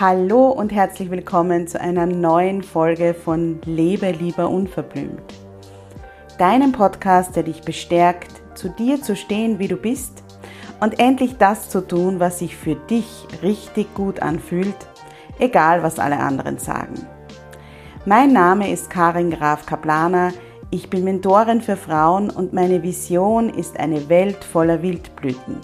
Hallo und herzlich willkommen zu einer neuen Folge von Lebe lieber unverblümt. Deinem Podcast, der dich bestärkt, zu dir zu stehen, wie du bist und endlich das zu tun, was sich für dich richtig gut anfühlt, egal was alle anderen sagen. Mein Name ist Karin Graf Kaplaner, ich bin Mentorin für Frauen und meine Vision ist eine Welt voller Wildblüten.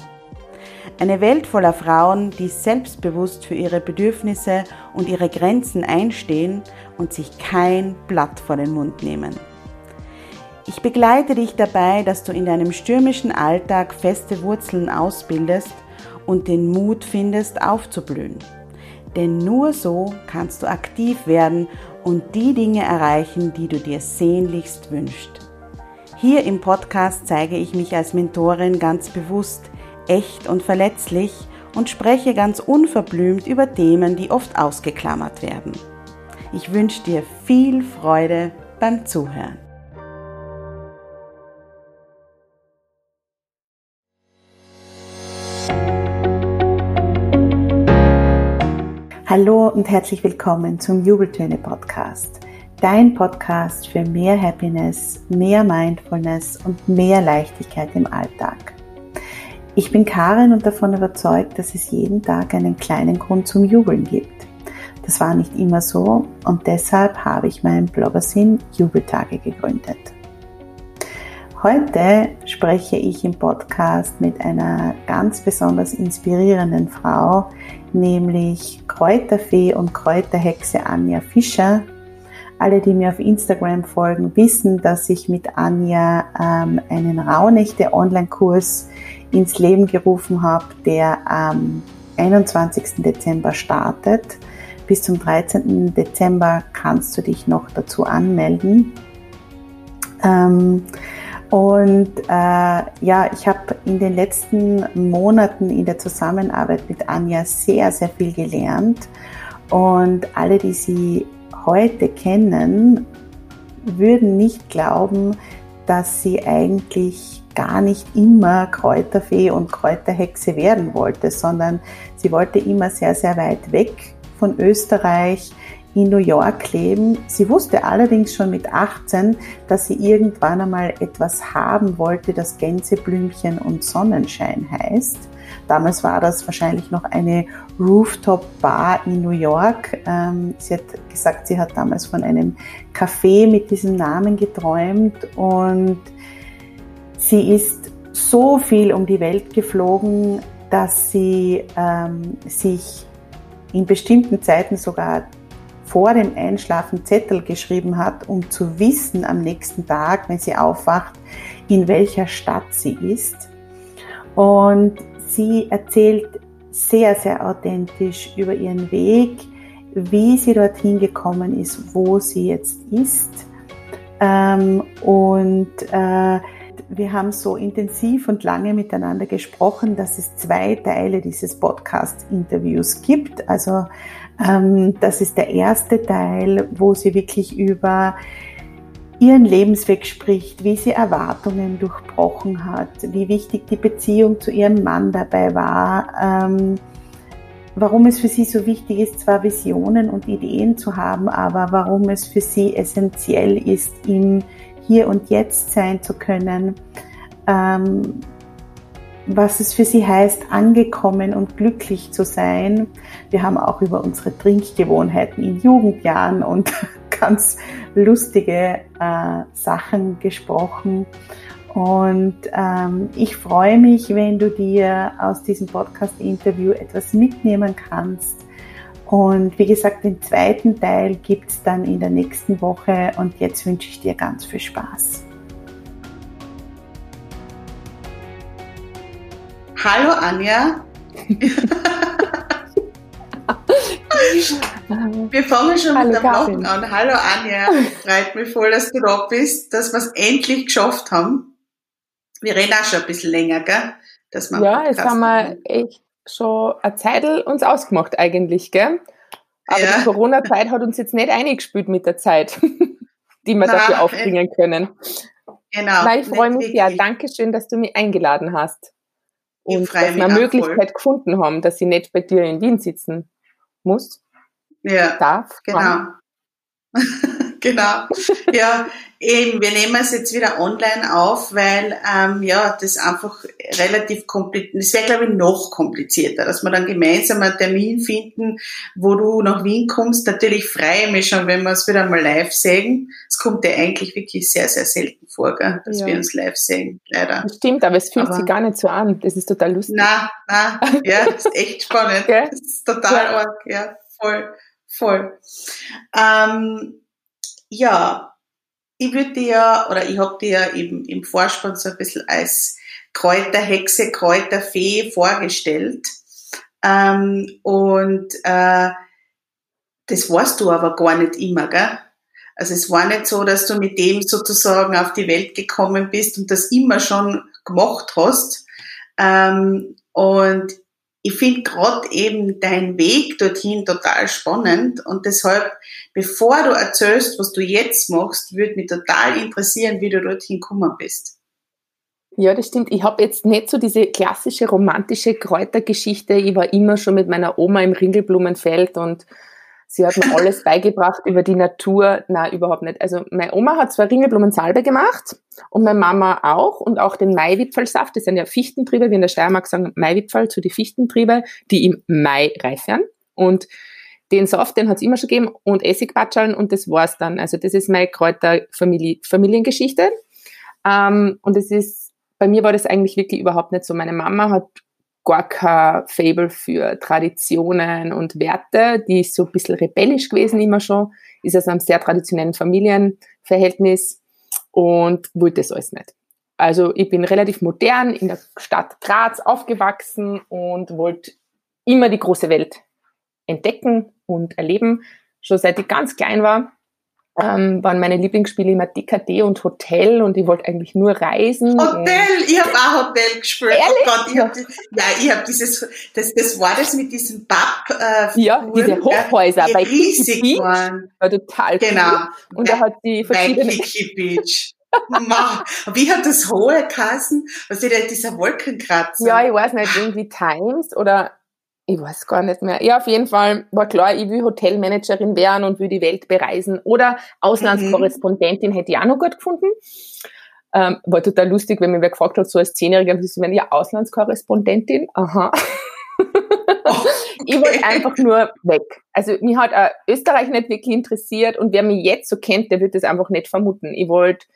Eine Welt voller Frauen, die selbstbewusst für ihre Bedürfnisse und ihre Grenzen einstehen und sich kein Blatt vor den Mund nehmen. Ich begleite dich dabei, dass du in deinem stürmischen Alltag feste Wurzeln ausbildest und den Mut findest, aufzublühen. Denn nur so kannst du aktiv werden und die Dinge erreichen, die du dir sehnlichst wünschst. Hier im Podcast zeige ich mich als Mentorin ganz bewusst, echt und verletzlich und spreche ganz unverblümt über Themen, die oft ausgeklammert werden. Ich wünsche dir viel Freude beim Zuhören. Hallo und herzlich willkommen zum Jubeltöne Podcast. Dein Podcast für mehr Happiness, mehr Mindfulness und mehr Leichtigkeit im Alltag. Ich bin Karin und davon überzeugt, dass es jeden Tag einen kleinen Grund zum Jubeln gibt. Das war nicht immer so und deshalb habe ich meinen Bloggersinn Jubeltage gegründet. Heute spreche ich im Podcast mit einer ganz besonders inspirierenden Frau, nämlich Kräuterfee und Kräuterhexe Anja Fischer. Alle, die mir auf Instagram folgen, wissen, dass ich mit Anja ähm, einen Rauhnächte Online-Kurs ins Leben gerufen habe, der am 21. Dezember startet. Bis zum 13. Dezember kannst du dich noch dazu anmelden. Ähm, und äh, ja, ich habe in den letzten Monaten in der Zusammenarbeit mit Anja sehr, sehr viel gelernt. Und alle, die sie heute kennen, würden nicht glauben, dass sie eigentlich gar nicht immer Kräuterfee und Kräuterhexe werden wollte, sondern sie wollte immer sehr, sehr weit weg von Österreich in New York leben. Sie wusste allerdings schon mit 18, dass sie irgendwann einmal etwas haben wollte, das Gänseblümchen und Sonnenschein heißt. Damals war das wahrscheinlich noch eine Rooftop-Bar in New York. Ähm, sie hat gesagt, sie hat damals von einem Café mit diesem Namen geträumt und Sie ist so viel um die Welt geflogen, dass sie ähm, sich in bestimmten Zeiten sogar vor dem Einschlafen Zettel geschrieben hat, um zu wissen am nächsten Tag, wenn sie aufwacht, in welcher Stadt sie ist. Und sie erzählt sehr, sehr authentisch über ihren Weg, wie sie dorthin gekommen ist, wo sie jetzt ist. Ähm, und äh, wir haben so intensiv und lange miteinander gesprochen, dass es zwei Teile dieses Podcast-Interviews gibt. Also ähm, das ist der erste Teil, wo sie wirklich über ihren Lebensweg spricht, wie sie Erwartungen durchbrochen hat, wie wichtig die Beziehung zu ihrem Mann dabei war, ähm, warum es für sie so wichtig ist, zwar Visionen und Ideen zu haben, aber warum es für sie essentiell ist, im hier und jetzt sein zu können, ähm, was es für sie heißt, angekommen und glücklich zu sein. Wir haben auch über unsere Trinkgewohnheiten in Jugendjahren und ganz lustige äh, Sachen gesprochen. Und ähm, ich freue mich, wenn du dir aus diesem Podcast-Interview etwas mitnehmen kannst und wie gesagt, den zweiten Teil gibt es dann in der nächsten Woche und jetzt wünsche ich dir ganz viel Spaß. Hallo Anja. Wir fangen schon Hallo, mit dem Blocken an. Hallo Anja, freut mich voll, dass du da bist, dass wir es endlich geschafft haben. Wir reden auch schon ein bisschen länger, gell? Ja, jetzt haben wir echt schon eine Zeit uns ausgemacht eigentlich, gell? Aber ja. die Corona-Zeit hat uns jetzt nicht eingespielt mit der Zeit, die wir Na, dafür aufbringen können. Genau. Weil ich freue mich sehr. Dankeschön, dass du mich eingeladen hast. Und dass wir eine Möglichkeit voll. gefunden haben, dass ich nicht bei dir in Wien sitzen muss. ja, darf. Genau. genau. Ja, eben, wir nehmen es jetzt wieder online auf, weil ähm, ja, das einfach relativ kompliziert, das wäre glaube ich noch komplizierter, dass wir dann gemeinsam einen Termin finden, wo du nach Wien kommst. Natürlich freue ich mich schon, wenn wir es wieder mal live sehen. Es kommt ja eigentlich wirklich sehr, sehr selten vor, gell, dass ja. wir uns live sehen, leider. Das stimmt, aber es fühlt aber, sich gar nicht so an. Das ist total lustig. Na, na, ja, das ist echt spannend. das ist total ja. arg, ja, voll, voll. Ähm, ja, ich würde dir oder ich habe dir ja eben im Vorspann so ein bisschen als Kräuterhexe, Kräuterfee vorgestellt. Ähm, und äh, das warst du aber gar nicht immer, gell? Also es war nicht so, dass du mit dem sozusagen auf die Welt gekommen bist und das immer schon gemacht hast. Ähm, und ich finde gerade eben deinen Weg dorthin total spannend und deshalb, bevor du erzählst, was du jetzt machst, würde mich total interessieren, wie du dorthin gekommen bist. Ja, das stimmt. Ich habe jetzt nicht so diese klassische romantische Kräutergeschichte. Ich war immer schon mit meiner Oma im Ringelblumenfeld und Sie hat mir alles beigebracht über die Natur. Na, überhaupt nicht. Also meine Oma hat zwar Ringelblumensalbe gemacht und meine Mama auch und auch den Maiwipfelsaft. Das sind ja Fichtentriebe, wie in der Steiermark sagen Maiwipfel zu die Fichtentriebe, die im Mai reifen. Und den Saft, den hat es immer schon gegeben und Essigpatscheln und das war's dann. Also das ist meine Kräuterfamiliengeschichte. Ähm, und es ist, bei mir war das eigentlich wirklich überhaupt nicht so. Meine Mama hat gar kein Fable für Traditionen und Werte. Die ist so ein bisschen rebellisch gewesen immer schon, ist aus einem sehr traditionellen Familienverhältnis und wollte das alles nicht. Also ich bin relativ modern in der Stadt Graz aufgewachsen und wollte immer die große Welt entdecken und erleben. Schon seit ich ganz klein war, ähm, waren meine Lieblingsspiele immer DKD und Hotel und ich wollte eigentlich nur reisen. Hotel, ich habe auch Hotel gespielt. Oh Ehrlich? Oh Gott, ich hab, ja, ich habe dieses, das, das war das mit diesem Bab. Äh, ja, diese Hochhäuser die bei riesig Beach, waren. War total genau. cool. Und da hat die verschiedene. Bei Beach. Wie hat das hohe Kassen? Was ist denn dieser Wolkenkratzer? Ja, ich weiß nicht, irgendwie Times oder ich weiß gar nicht mehr. Ja, auf jeden Fall war klar, ich will Hotelmanagerin werden und will die Welt bereisen. Oder Auslandskorrespondentin mhm. hätte ich auch noch gut gefunden. Ähm, war total lustig, wenn mir wer gefragt hat, so als Zehnjähriger, bist du ja Auslandskorrespondentin? Aha. Okay. ich wollte einfach nur weg. Also mich hat auch Österreich nicht wirklich interessiert und wer mich jetzt so kennt, der wird das einfach nicht vermuten. Ich wollte,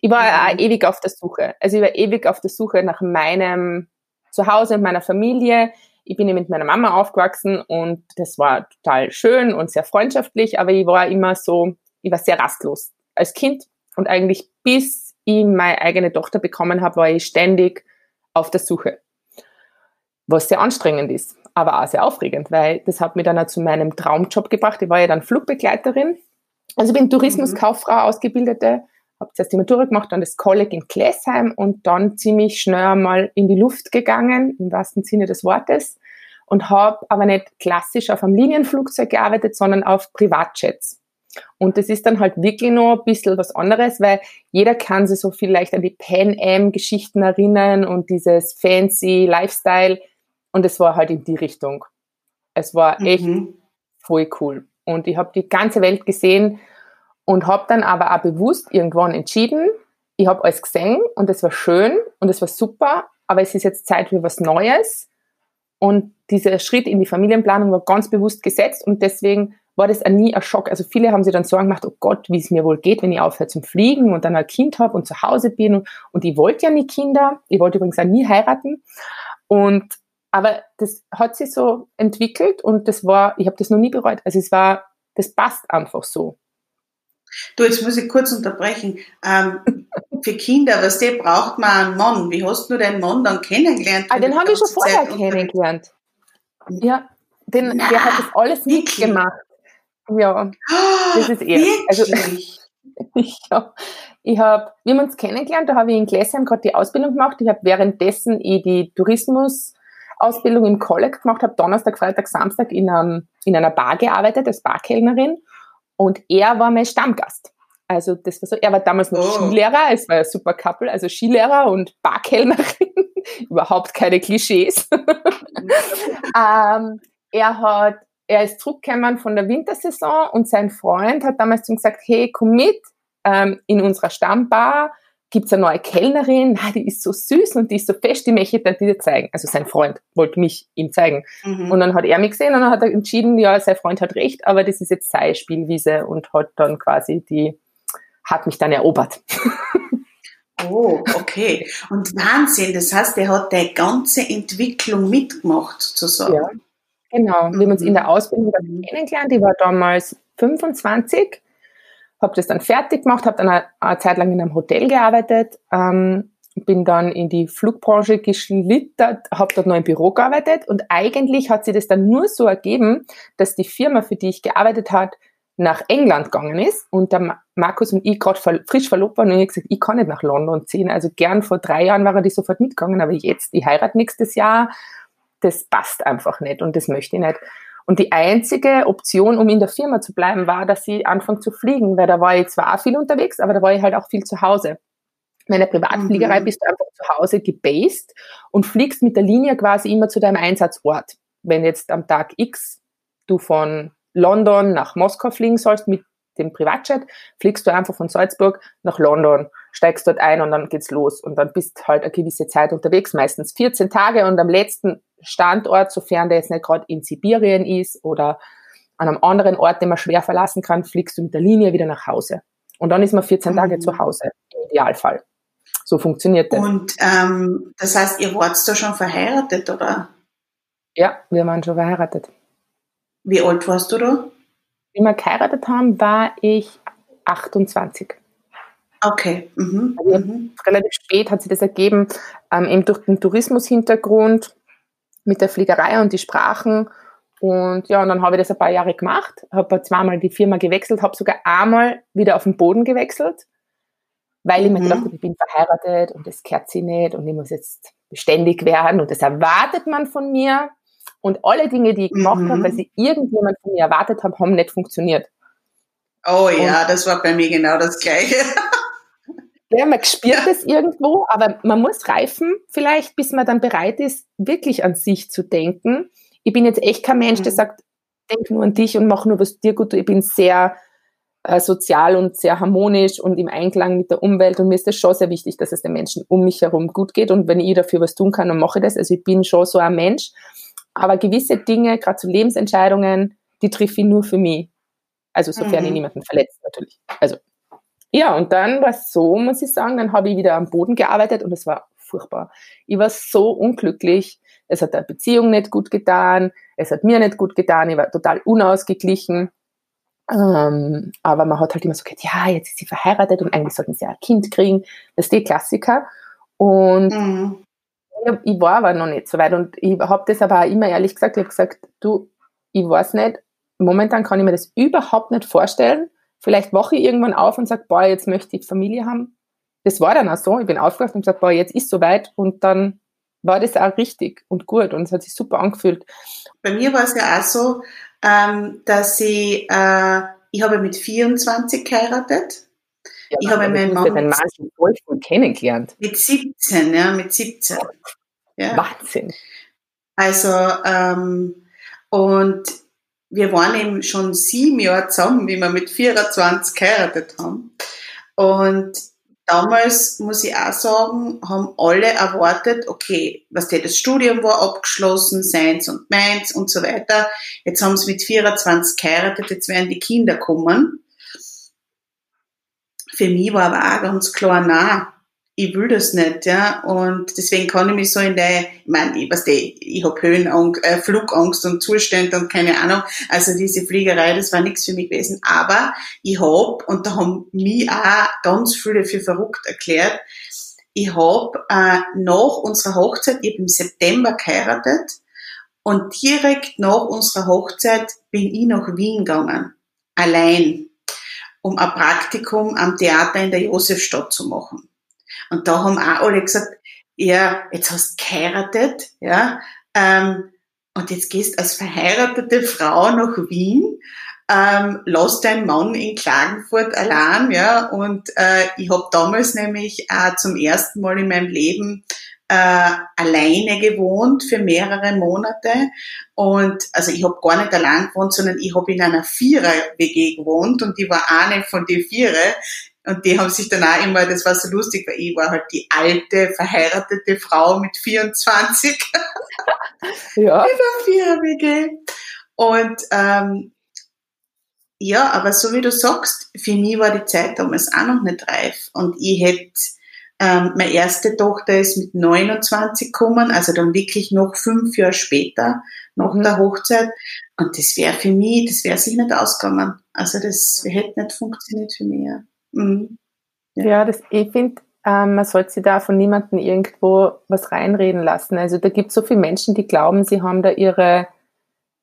ich war mhm. auch ewig auf der Suche. Also ich war ewig auf der Suche nach meinem Zuhause und meiner Familie ich bin ja mit meiner Mama aufgewachsen und das war total schön und sehr freundschaftlich, aber ich war immer so, ich war sehr rastlos als Kind und eigentlich bis ich meine eigene Tochter bekommen habe, war ich ständig auf der Suche. Was sehr anstrengend ist, aber auch sehr aufregend, weil das hat mich dann auch zu meinem Traumjob gebracht. Ich war ja dann Flugbegleiterin. Also ich bin Tourismuskauffrau, ausgebildete habe zuerst die Matura gemacht, dann das Kolleg in Klesheim und dann ziemlich schnell mal in die Luft gegangen, im wahrsten Sinne des Wortes, und habe aber nicht klassisch auf einem Linienflugzeug gearbeitet, sondern auf Privatjets. Und das ist dann halt wirklich noch ein bisschen was anderes, weil jeder kann sich so vielleicht an die Pan Am Geschichten erinnern und dieses fancy Lifestyle. Und es war halt in die Richtung. Es war echt mhm. voll cool. Und ich habe die ganze Welt gesehen und habe dann aber auch bewusst irgendwann entschieden, ich habe alles gesehen und es war schön und es war super, aber es ist jetzt Zeit für was Neues. Und dieser Schritt in die Familienplanung war ganz bewusst gesetzt und deswegen war das auch nie ein Schock. Also viele haben sich dann Sorgen gemacht, oh Gott, wie es mir wohl geht, wenn ich aufhöre zum Fliegen und dann ein Kind habe und zu Hause bin. Und, und ich wollte ja nie Kinder. Ich wollte übrigens auch nie heiraten. Und aber das hat sich so entwickelt und das war, ich habe das noch nie bereut. Also es war, das passt einfach so. Du, jetzt muss ich kurz unterbrechen. Ähm, für Kinder, was der braucht man einen Mann. Wie hast du deinen Mann dann kennengelernt? Ah, den habe ich schon vorher Zeit kennengelernt. Ja, den, Na, der hat das alles mitgemacht. Ja, das ist er. Also, ich habe, ich hab, wir haben uns kennengelernt, da habe ich in Gläsheim gerade die Ausbildung gemacht. Ich habe währenddessen eh die Tourismusausbildung im Kolleg gemacht, habe Donnerstag, Freitag, Samstag in, einem, in einer Bar gearbeitet als Barkellnerin und er war mein Stammgast. Also das war so, er war damals noch oh. Skilehrer, es war ein super Couple, also Skilehrer und Barkellnerin, überhaupt keine Klischees. ähm, er hat er ist zurückgekommen von der Wintersaison und sein Freund hat damals zu ihm gesagt, hey, komm mit ähm, in unserer Stammbar, gibt es eine neue Kellnerin, ah, die ist so süß und die ist so fest, die möchte ich dir zeigen. Also sein Freund wollte mich ihm zeigen. Mhm. Und dann hat er mich gesehen und dann hat er entschieden, ja, sein Freund hat recht, aber das ist jetzt seine Spielwiese und hat dann quasi die, hat mich dann erobert. Oh, okay. Und Wahnsinn, das heißt, er hat die ganze Entwicklung mitgemacht, sozusagen. Ja, genau. Wir haben uns in der mhm. Ausbildung kennengelernt. Ich war damals 25 habe das dann fertig gemacht, habe dann eine, eine, Zeit lang in einem Hotel gearbeitet, ähm, bin dann in die Flugbranche geschlittert, habe dort noch im Büro gearbeitet und eigentlich hat sich das dann nur so ergeben, dass die Firma, für die ich gearbeitet hat, nach England gegangen ist und der Markus und ich gerade frisch verlobt waren und ich gesagt, ich kann nicht nach London ziehen. Also gern vor drei Jahren war er die sofort mitgegangen, aber jetzt, ich heirate nächstes Jahr, das passt einfach nicht und das möchte ich nicht. Und die einzige Option, um in der Firma zu bleiben, war, dass sie anfangen zu fliegen, weil da war ich zwar viel unterwegs, aber da war ich halt auch viel zu Hause. Meine Privatfliegerei mhm. bist du einfach zu Hause gebased und fliegst mit der Linie quasi immer zu deinem Einsatzort. Wenn jetzt am Tag X du von London nach Moskau fliegen sollst mit dem Privatjet, fliegst du einfach von Salzburg nach London, steigst dort ein und dann geht's los. Und dann bist halt eine gewisse Zeit unterwegs, meistens 14 Tage und am letzten Standort, sofern der jetzt nicht gerade in Sibirien ist oder an einem anderen Ort, den man schwer verlassen kann, fliegst du mit der Linie wieder nach Hause. Und dann ist man 14 mhm. Tage zu Hause, im Idealfall. So funktioniert das. Und ähm, das heißt, ihr wart da schon verheiratet, oder? Ja, wir waren schon verheiratet. Wie alt warst du da? Wie wir geheiratet haben, war ich 28. Okay. Mhm. Also mhm. Relativ spät hat sich das ergeben, ähm, eben durch den Tourismushintergrund mit der Fliegerei und die Sprachen. Und ja, und dann habe ich das ein paar Jahre gemacht, habe zweimal die Firma gewechselt, habe sogar einmal wieder auf den Boden gewechselt, weil ich mir gedacht habe, ich bin verheiratet und das kehrt sie nicht und ich muss jetzt beständig werden und das erwartet man von mir. Und alle Dinge, die ich gemacht mhm. habe, weil sie irgendjemand von mir erwartet haben, haben nicht funktioniert. Oh ja, und das war bei mir genau das Gleiche. Ja, man spürt es irgendwo, aber man muss reifen vielleicht, bis man dann bereit ist, wirklich an sich zu denken. Ich bin jetzt echt kein Mensch, der mhm. sagt, denk nur an dich und mach nur, was dir gut tut. Ich bin sehr äh, sozial und sehr harmonisch und im Einklang mit der Umwelt und mir ist das schon sehr wichtig, dass es den Menschen um mich herum gut geht und wenn ich dafür was tun kann, dann mache ich das. Also ich bin schon so ein Mensch, aber gewisse Dinge, gerade zu Lebensentscheidungen, die treffe ich nur für mich. Also sofern mhm. ich niemanden verletzt natürlich. Also ja, und dann war es so, muss ich sagen, dann habe ich wieder am Boden gearbeitet und es war furchtbar. Ich war so unglücklich. Es hat der Beziehung nicht gut getan. Es hat mir nicht gut getan. Ich war total unausgeglichen. Ähm, aber man hat halt immer so gesagt, ja, jetzt ist sie verheiratet und eigentlich sollten sie ja ein Kind kriegen. Das ist die Klassiker. Und mhm. ich, ich, war aber noch nicht so weit. Und ich habe das aber auch immer ehrlich gesagt, ich habe gesagt, du, ich weiß nicht, momentan kann ich mir das überhaupt nicht vorstellen, Vielleicht wache ich irgendwann auf und sage, boah, jetzt möchte ich Familie haben. Das war dann auch so. Ich bin aufgewacht und gesagt, boah, jetzt ist soweit. Und dann war das auch richtig und gut und es hat sich super angefühlt. Bei mir war es ja auch so, ähm, dass ich, äh, ich habe mit 24 geheiratet. Ja, ich habe meinen Mann mit, Mann kennengelernt. Mit 17, ja, mit 17. Ja. Wahnsinn. Also, ähm, und wir waren eben schon sieben Jahre zusammen, wie wir mit 24 geheiratet haben. Und damals, muss ich auch sagen, haben alle erwartet, okay, was der, das Studium war abgeschlossen, seins und meins und so weiter. Jetzt haben sie mit 24 geheiratet, jetzt werden die Kinder kommen. Für mich war aber auch ganz klar, na, ich will das nicht, ja. Und deswegen kann ich mich so in der, ich meine, ich weiß nicht, ich habe Höhenangst, äh, Flugangst und Zustände und keine Ahnung. Also diese Fliegerei, das war nichts für mich gewesen. Aber ich hab und da haben mich auch ganz viele für verrückt erklärt, ich hab äh, nach unserer Hochzeit, ich hab im September geheiratet und direkt nach unserer Hochzeit bin ich nach Wien gegangen. Allein. Um ein Praktikum am Theater in der Josefstadt zu machen. Und da haben auch alle gesagt, ja, jetzt hast du geheiratet, ja, ähm, und jetzt gehst als verheiratete Frau nach Wien, ähm, lass deinen Mann in Klagenfurt allein, ja, und äh, ich habe damals nämlich auch zum ersten Mal in meinem Leben äh, alleine gewohnt für mehrere Monate. Und also ich habe gar nicht allein gewohnt, sondern ich habe in einer Vierer-WG gewohnt und die war eine von den Vierer. Und die haben sich dann auch immer, das war so lustig, weil ich war halt die alte, verheiratete Frau mit 24. ja. In der Vierer-WG. Und ähm, ja, aber so wie du sagst, für mich war die Zeit damals auch noch nicht reif. Und ich hätte, ähm, meine erste Tochter ist mit 29 gekommen, also dann wirklich noch fünf Jahre später, nach mhm. der Hochzeit. Und das wäre für mich, das wäre sich nicht ausgegangen. Also das hätte nicht funktioniert für mich. Ja, mhm. ja. ja das, ich finde, ähm, man sollte sich da von niemandem irgendwo was reinreden lassen. Also da gibt es so viele Menschen, die glauben, sie haben da ihre,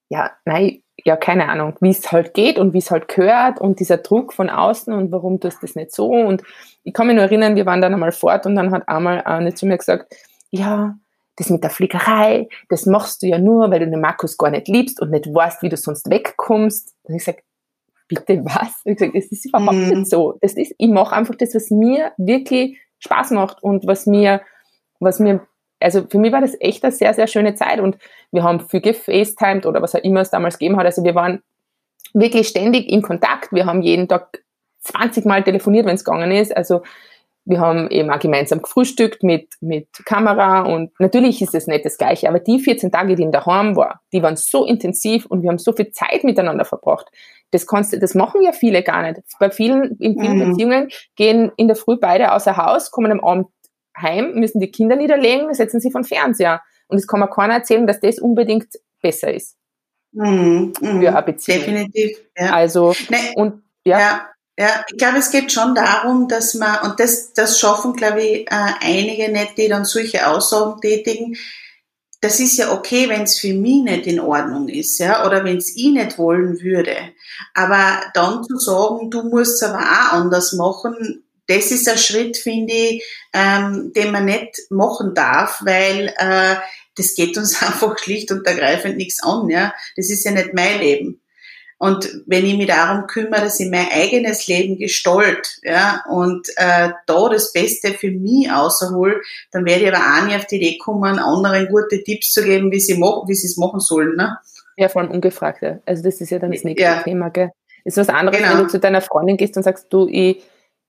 ja, nein, ja, keine Ahnung, wie es halt geht und wie es halt gehört und dieser Druck von außen und warum tust du das nicht so. Und ich kann mich nur erinnern, wir waren dann einmal fort und dann hat einmal eine zu mir gesagt, ja, das mit der Fliegerei, das machst du ja nur, weil du den Markus gar nicht liebst und nicht weißt, wie du sonst wegkommst. Und ich sage, bitte was? Ich sage, das ist überhaupt mm. nicht so. Das ist, ich mache einfach das, was mir wirklich Spaß macht und was mir, was mir also für mich war das echt eine sehr, sehr schöne Zeit und wir haben viel gefacetimed oder was auch immer es damals gegeben hat. Also wir waren wirklich ständig in Kontakt. Wir haben jeden Tag 20 Mal telefoniert, wenn es gegangen ist. Also wir haben eben auch gemeinsam gefrühstückt mit, mit Kamera und natürlich ist es nicht das Gleiche, aber die 14 Tage, die in der daheim war, die waren so intensiv und wir haben so viel Zeit miteinander verbracht. Das kannst, das machen ja viele gar nicht. Bei vielen, in vielen mhm. Beziehungen gehen in der Früh beide außer Haus, kommen am Abend heim, müssen die Kinder niederlegen, setzen sie von Fernseher. Und es kann mir keiner erzählen, dass das unbedingt besser ist. Mhm, mh, für eine Beziehung. Definitiv. Ja. Also, nee, und, ja. ja. Ja, ich glaube, es geht schon darum, dass man, und das, das schaffen, glaube ich, äh, einige nicht, die dann solche Aussagen tätigen. Das ist ja okay, wenn es für mich nicht in Ordnung ist, ja, oder wenn es ich nicht wollen würde. Aber dann zu sagen, du musst es aber auch anders machen, das ist ein Schritt, finde ich, ähm, den man nicht machen darf, weil äh, das geht uns einfach schlicht und ergreifend nichts an. Ja? Das ist ja nicht mein Leben. Und wenn ich mich darum kümmere, dass ich mein eigenes Leben gestalt ja, und äh, da das Beste für mich außerhole, dann werde ich aber auch nicht auf die Idee kommen, anderen gute Tipps zu geben, wie sie wie sie es machen sollen. Ne? Ja, vor allem Ungefragte. Also das ist ja dann das nächste ja. Thema. Gell? ist was anderes, genau. wenn du zu deiner Freundin gehst und sagst, du, ich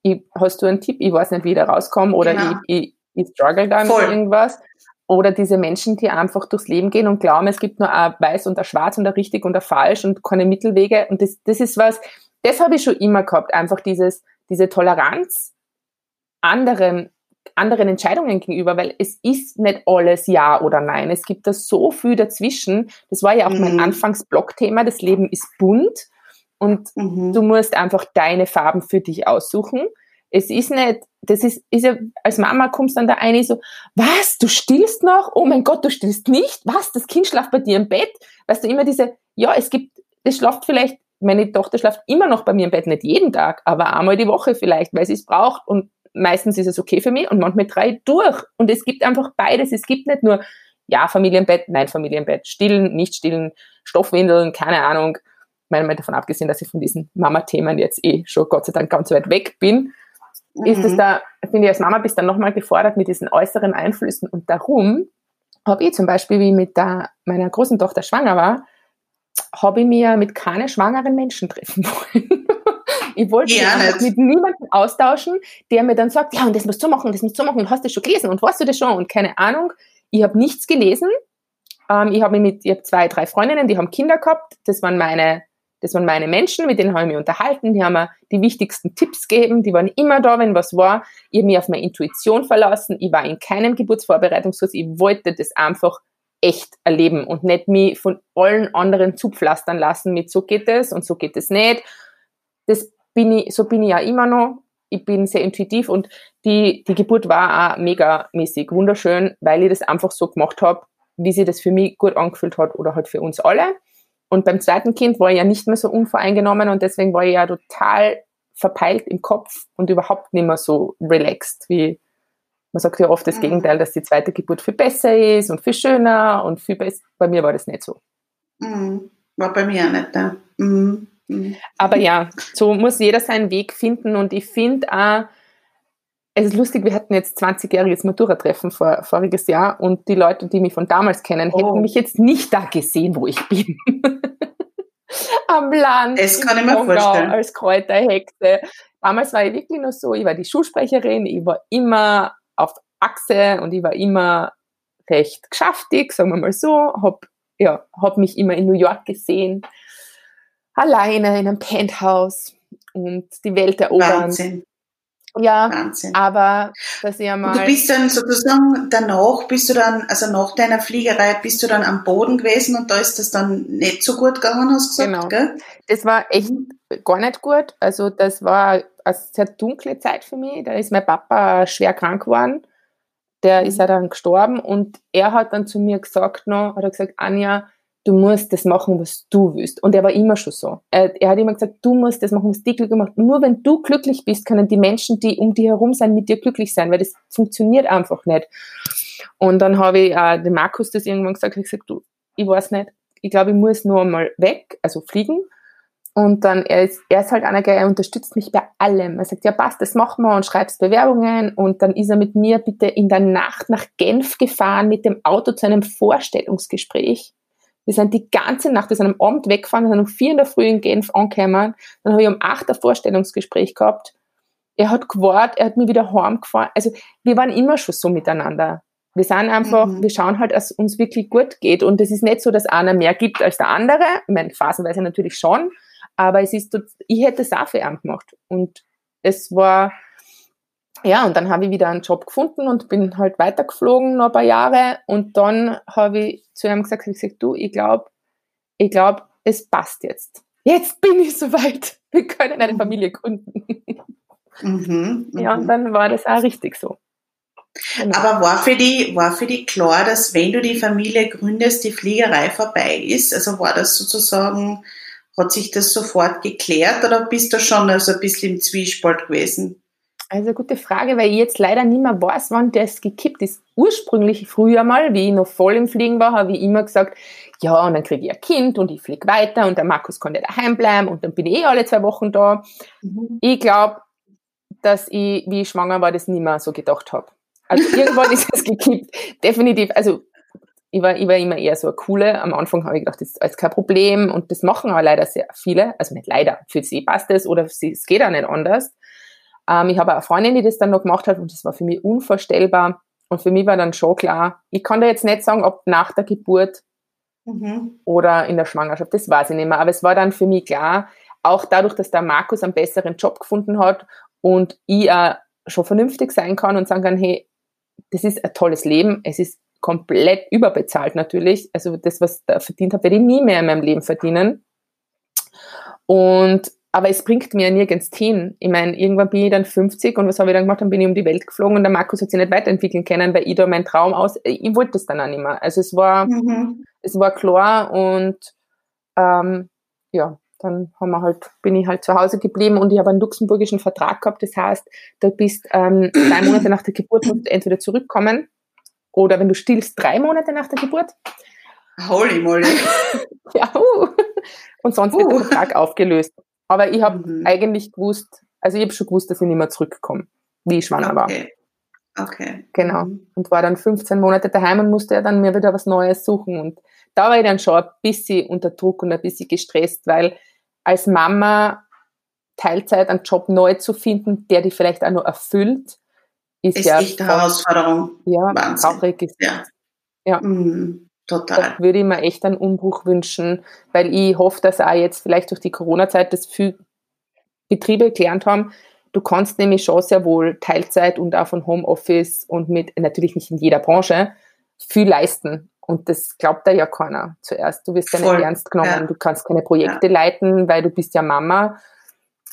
ich, hast du einen Tipp, ich weiß nicht, wie ich da rauskomme oder genau. ich, ich, ich struggle da mit irgendwas. Oder diese Menschen, die einfach durchs Leben gehen und glauben, es gibt nur ein Weiß und ein Schwarz und ein Richtig und ein Falsch und keine Mittelwege. Und das, das ist was, das habe ich schon immer gehabt. Einfach dieses, diese Toleranz anderen, anderen Entscheidungen gegenüber, weil es ist nicht alles Ja oder Nein. Es gibt da so viel dazwischen. Das war ja auch mhm. mein Anfangsblockthema. Das Leben ist bunt und mhm. du musst einfach deine Farben für dich aussuchen. Es ist nicht, das ist, ist ja, als Mama kommst dann da eine so, was, du stillst noch? Oh mein Gott, du stillst nicht? Was, das Kind schlaft bei dir im Bett? Weißt du, immer diese, ja, es gibt, es schlaft vielleicht, meine Tochter schlaft immer noch bei mir im Bett, nicht jeden Tag, aber einmal die Woche vielleicht, weil sie es braucht und meistens ist es okay für mich und manchmal drei durch. Und es gibt einfach beides. Es gibt nicht nur, ja, Familienbett, nein, Familienbett, stillen, nicht stillen, Stoffwindeln, keine Ahnung, meine mal davon abgesehen, dass ich von diesen Mama-Themen jetzt eh schon Gott sei Dank ganz weit weg bin, mhm. ist es mhm. da, finde ich, als Mama bist dann nochmal gefordert mit diesen äußeren Einflüssen. Und darum habe ich zum Beispiel, wie ich mit der, meiner großen Tochter schwanger war, habe ich mir mit keine schwangeren Menschen treffen wollen. ich wollte ja, mich mit niemandem austauschen, der mir dann sagt, ja, und das musst du machen, das musst du machen, und hast du das schon gelesen und weißt du das schon und keine Ahnung. Ich habe nichts gelesen. Ähm, ich habe mit, ich habe zwei, drei Freundinnen, die haben Kinder gehabt. Das waren meine das waren meine Menschen, mit denen habe ich mich unterhalten, die haben mir die wichtigsten Tipps gegeben, die waren immer da, wenn was war. Ich habe mich auf meine Intuition verlassen, ich war in keinem Geburtsvorbereitungskurs, ich wollte das einfach echt erleben und nicht mich von allen anderen zupflastern lassen mit so geht es und so geht es nicht. Das bin ich, so bin ich ja immer noch. Ich bin sehr intuitiv und die, die Geburt war auch megamäßig wunderschön, weil ich das einfach so gemacht habe, wie sie das für mich gut angefühlt hat oder halt für uns alle. Und beim zweiten Kind war ich ja nicht mehr so unvoreingenommen und deswegen war ich ja total verpeilt im Kopf und überhaupt nicht mehr so relaxed, wie man sagt ja oft das mhm. Gegenteil, dass die zweite Geburt viel besser ist und viel schöner und viel besser. Bei mir war das nicht so. Mhm. War bei mir auch nicht, ja. Mhm. mhm. Aber ja, so muss jeder seinen Weg finden und ich finde auch, es ist lustig, wir hatten jetzt 20-jähriges Matura-Treffen vor, voriges Jahr und die Leute, die mich von damals kennen, oh. hätten mich jetzt nicht da gesehen, wo ich bin. Am Land. Das kann ich mir vorstellen. Als Kräuterhexe. Damals war ich wirklich nur so, ich war die Schulsprecherin, ich war immer auf Achse und ich war immer recht geschäftig, sagen wir mal so, hab, ja, hab mich immer in New York gesehen, alleine in einem Penthouse und die Welt erobern. Wahnsinn. Ja, Wahnsinn. aber dass ich einmal. Und du bist dann sozusagen danach, bist du dann, also nach deiner Fliegerei, bist du dann am Boden gewesen und da ist das dann nicht so gut gegangen, hast du gesagt, genau. gell? Das war echt gar nicht gut. Also das war eine sehr dunkle Zeit für mich. Da ist mein Papa schwer krank geworden. Der ist ja dann gestorben und er hat dann zu mir gesagt noch, hat er gesagt, Anja, du musst das machen, was du willst. Und er war immer schon so. Er, er hat immer gesagt, du musst das machen, was dich glücklich macht. Nur wenn du glücklich bist, können die Menschen, die um dich herum sind, mit dir glücklich sein, weil das funktioniert einfach nicht. Und dann habe ich äh, dem Markus das irgendwann gesagt, ich gesagt, du, ich weiß nicht, ich glaube, ich muss nur mal weg, also fliegen. Und dann, er ist, er ist halt einer, der unterstützt mich bei allem. Er sagt, ja passt, das machen wir und schreibst Bewerbungen. Und dann ist er mit mir bitte in der Nacht nach Genf gefahren mit dem Auto zu einem Vorstellungsgespräch wir sind die ganze Nacht, wir sind am Abend weggefahren, sind um vier in der Früh in Genf angekommen. Dann habe ich um acht ein Vorstellungsgespräch gehabt. Er hat gewartet, er hat mich wieder heimgefahren. Also wir waren immer schon so miteinander. Wir sind einfach, mhm. wir schauen halt, dass es uns wirklich gut geht. Und es ist nicht so, dass einer mehr gibt als der andere. Ich meine, phasenweise natürlich schon. Aber es ist, ich hätte es auch für ihn gemacht. Und es war, ja, und dann habe ich wieder einen Job gefunden und bin halt weitergeflogen noch ein paar Jahre. Und dann habe ich zu ihm gesagt, ich gesagt, du, ich glaube, ich glaube, es passt jetzt. Jetzt bin ich soweit. Wir können eine Familie gründen. Mhm, ja, und mhm. dann war das auch richtig so. Genau. Aber war für, die, war für die klar, dass wenn du die Familie gründest, die Fliegerei vorbei ist? Also war das sozusagen, hat sich das sofort geklärt oder bist du schon also ein bisschen im Zwiespalt gewesen? Also gute Frage, weil ich jetzt leider nicht mehr weiß, wann das gekippt ist. Ursprünglich früher mal, wie ich noch voll im Fliegen war, habe ich immer gesagt, ja, und dann kriege ich ein Kind und ich fliege weiter und der Markus konnte daheim bleiben und dann bin ich eh alle zwei Wochen da. Mhm. Ich glaube, dass ich, wie ich schwanger war, das nicht mehr so gedacht habe. Also irgendwann ist es gekippt. Definitiv. Also ich war, ich war immer eher so eine coole. Am Anfang habe ich gedacht, das ist alles kein Problem und das machen aber leider sehr viele. Also nicht leider, für sie passt es oder es geht auch nicht anders. Ähm, ich habe eine Freundin, die das dann noch gemacht hat und das war für mich unvorstellbar. Und für mich war dann schon klar, ich kann da jetzt nicht sagen, ob nach der Geburt mhm. oder in der Schwangerschaft, das weiß ich nicht mehr. Aber es war dann für mich klar, auch dadurch, dass der Markus einen besseren Job gefunden hat und ich auch schon vernünftig sein kann und sagen kann, hey, das ist ein tolles Leben, es ist komplett überbezahlt natürlich. Also das, was ich da verdient habe, werde ich nie mehr in meinem Leben verdienen. Und aber es bringt mir nirgends hin. Ich meine, irgendwann bin ich dann 50 und was habe ich dann gemacht? Dann bin ich um die Welt geflogen und der Markus hat sich nicht weiterentwickeln können, weil ich da meinen Traum aus, ich wollte das dann auch nicht mehr. Also es war, mhm. es war klar und ähm, ja, dann haben wir halt, bin ich halt zu Hause geblieben und ich habe einen luxemburgischen Vertrag gehabt. Das heißt, du bist ähm, drei Monate nach der Geburt musst du entweder zurückkommen oder wenn du stillst, drei Monate nach der Geburt. Holy moly. ja, uh. Und sonst uh. wird der Vertrag aufgelöst. Aber ich habe mhm. eigentlich gewusst, also ich habe schon gewusst, dass ich nicht mehr zurückkomme, wie ich schwanger okay. war. Okay. Genau. Mhm. Und war dann 15 Monate daheim und musste ja dann mir wieder was Neues suchen. Und da war ich dann schon ein bisschen unter Druck und ein bisschen gestresst, weil als Mama Teilzeit einen Job neu zu finden, der dich vielleicht auch noch erfüllt, ist, ist ja echt eine Herausforderung. Ja, Wahnsinn. traurig ist. Ja. ja. Mhm. Total. Da würde ich mir echt einen Umbruch wünschen, weil ich hoffe, dass auch jetzt vielleicht durch die Corona-Zeit das viele Betriebe gelernt haben. Du kannst nämlich schon sehr wohl Teilzeit und auch von Homeoffice und mit, natürlich nicht in jeder Branche, viel leisten. Und das glaubt da ja keiner zuerst. Du wirst ja nicht ernst genommen. Ja. Du kannst keine Projekte ja. leiten, weil du bist ja Mama.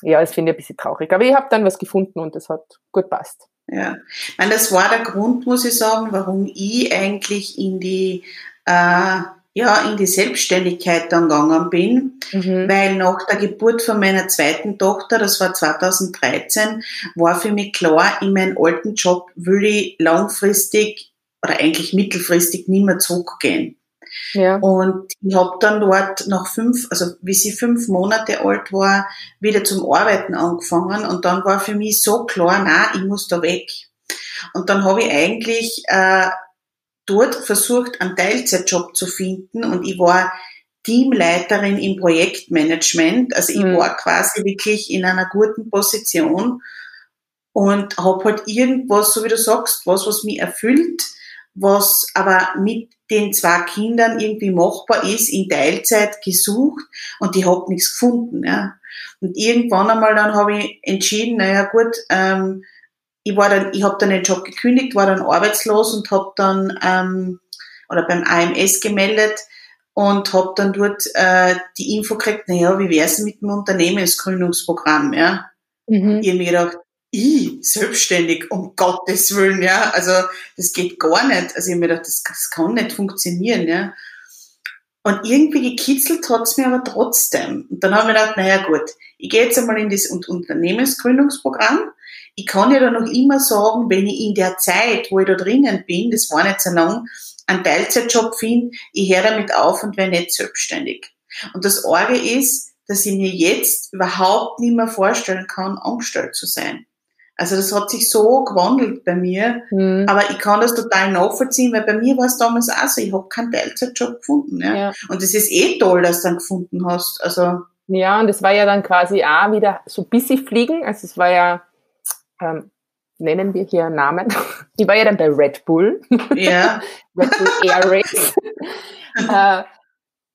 Ja, das finde ich ein bisschen traurig. Aber ich habe dann was gefunden und das hat gut passt. Ja, ich meine, das war der Grund, muss ich sagen, warum ich eigentlich in die äh, ja, in die Selbstständigkeit dann gegangen bin, mhm. weil nach der Geburt von meiner zweiten Tochter, das war 2013, war für mich klar, in meinen alten Job will ich langfristig oder eigentlich mittelfristig nicht mehr zurückgehen. Ja. Und ich habe dann dort nach fünf, also wie sie fünf Monate alt war, wieder zum Arbeiten angefangen und dann war für mich so klar, na, ich muss da weg. Und dann habe ich eigentlich äh, dort versucht, einen Teilzeitjob zu finden und ich war Teamleiterin im Projektmanagement. Also ich mhm. war quasi wirklich in einer guten Position und habe halt irgendwas, so wie du sagst, was, was mich erfüllt, was aber mit den zwei Kindern irgendwie machbar ist, in Teilzeit gesucht und ich habe nichts gefunden. Ja. Und irgendwann einmal dann habe ich entschieden, naja gut, ähm, ich war dann, ich habe dann den Job gekündigt, war dann arbeitslos und habe dann ähm, oder beim AMS gemeldet und habe dann dort äh, die Info gekriegt, naja, wie wär's mit dem Unternehmensgründungsprogramm, ja. Mhm. Ich habe mir gedacht, ich, selbstständig, um Gottes Willen, ja, also das geht gar nicht. Also ich habe mir gedacht, das, das kann nicht funktionieren, ja. Und irgendwie gekitzelt hat's mir aber trotzdem. Und dann habe ich mir gedacht, naja gut, ich gehe jetzt einmal in das Unternehmensgründungsprogramm. Ich kann ja dann noch immer sagen, wenn ich in der Zeit, wo ich da drinnen bin, das war nicht so lang, einen Teilzeitjob finde, ich höre damit auf und werde nicht selbstständig. Und das Orge ist, dass ich mir jetzt überhaupt nicht mehr vorstellen kann, angestellt zu sein. Also das hat sich so gewandelt bei mir, mhm. aber ich kann das total nachvollziehen, weil bei mir war es damals auch so, ich habe keinen Teilzeitjob gefunden. Ja? ja. Und es ist eh toll, dass du dann gefunden hast. Also ja, und es war ja dann quasi auch wieder so ein bisschen fliegen. Also es war ja, ähm, nennen wir hier Namen. Die war ja dann bei Red Bull. Ja. Red Bull Air Race. äh,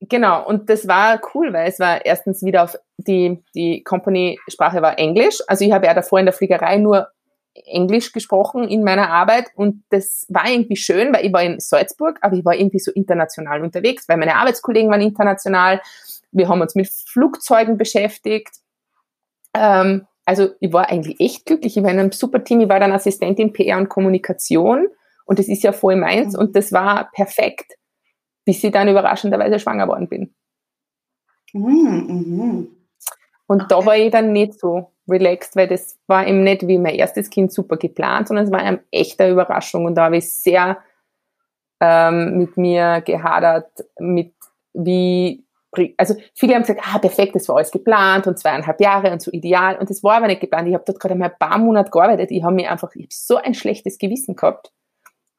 Genau, und das war cool, weil es war erstens wieder auf die, die Company-Sprache war Englisch. Also ich habe ja davor in der Fliegerei nur Englisch gesprochen in meiner Arbeit und das war irgendwie schön, weil ich war in Salzburg, aber ich war irgendwie so international unterwegs, weil meine Arbeitskollegen waren international. Wir haben uns mit Flugzeugen beschäftigt. Ähm, also ich war eigentlich echt glücklich. Ich war in einem super Team. Ich war dann Assistentin PR und Kommunikation und das ist ja voll meins mhm. und das war perfekt bis ich dann überraschenderweise schwanger worden bin. Mhm. mhm. Und okay. da war ich dann nicht so relaxed, weil das war eben nicht wie mein erstes Kind super geplant, sondern es war eine echte Überraschung. Und da habe ich sehr ähm, mit mir gehadert, mit wie, also viele haben gesagt, ah, perfekt, das war alles geplant und zweieinhalb Jahre und so ideal. Und das war aber nicht geplant. Ich habe dort gerade mal ein paar Monate gearbeitet. Ich habe mir einfach, ich habe so ein schlechtes Gewissen gehabt,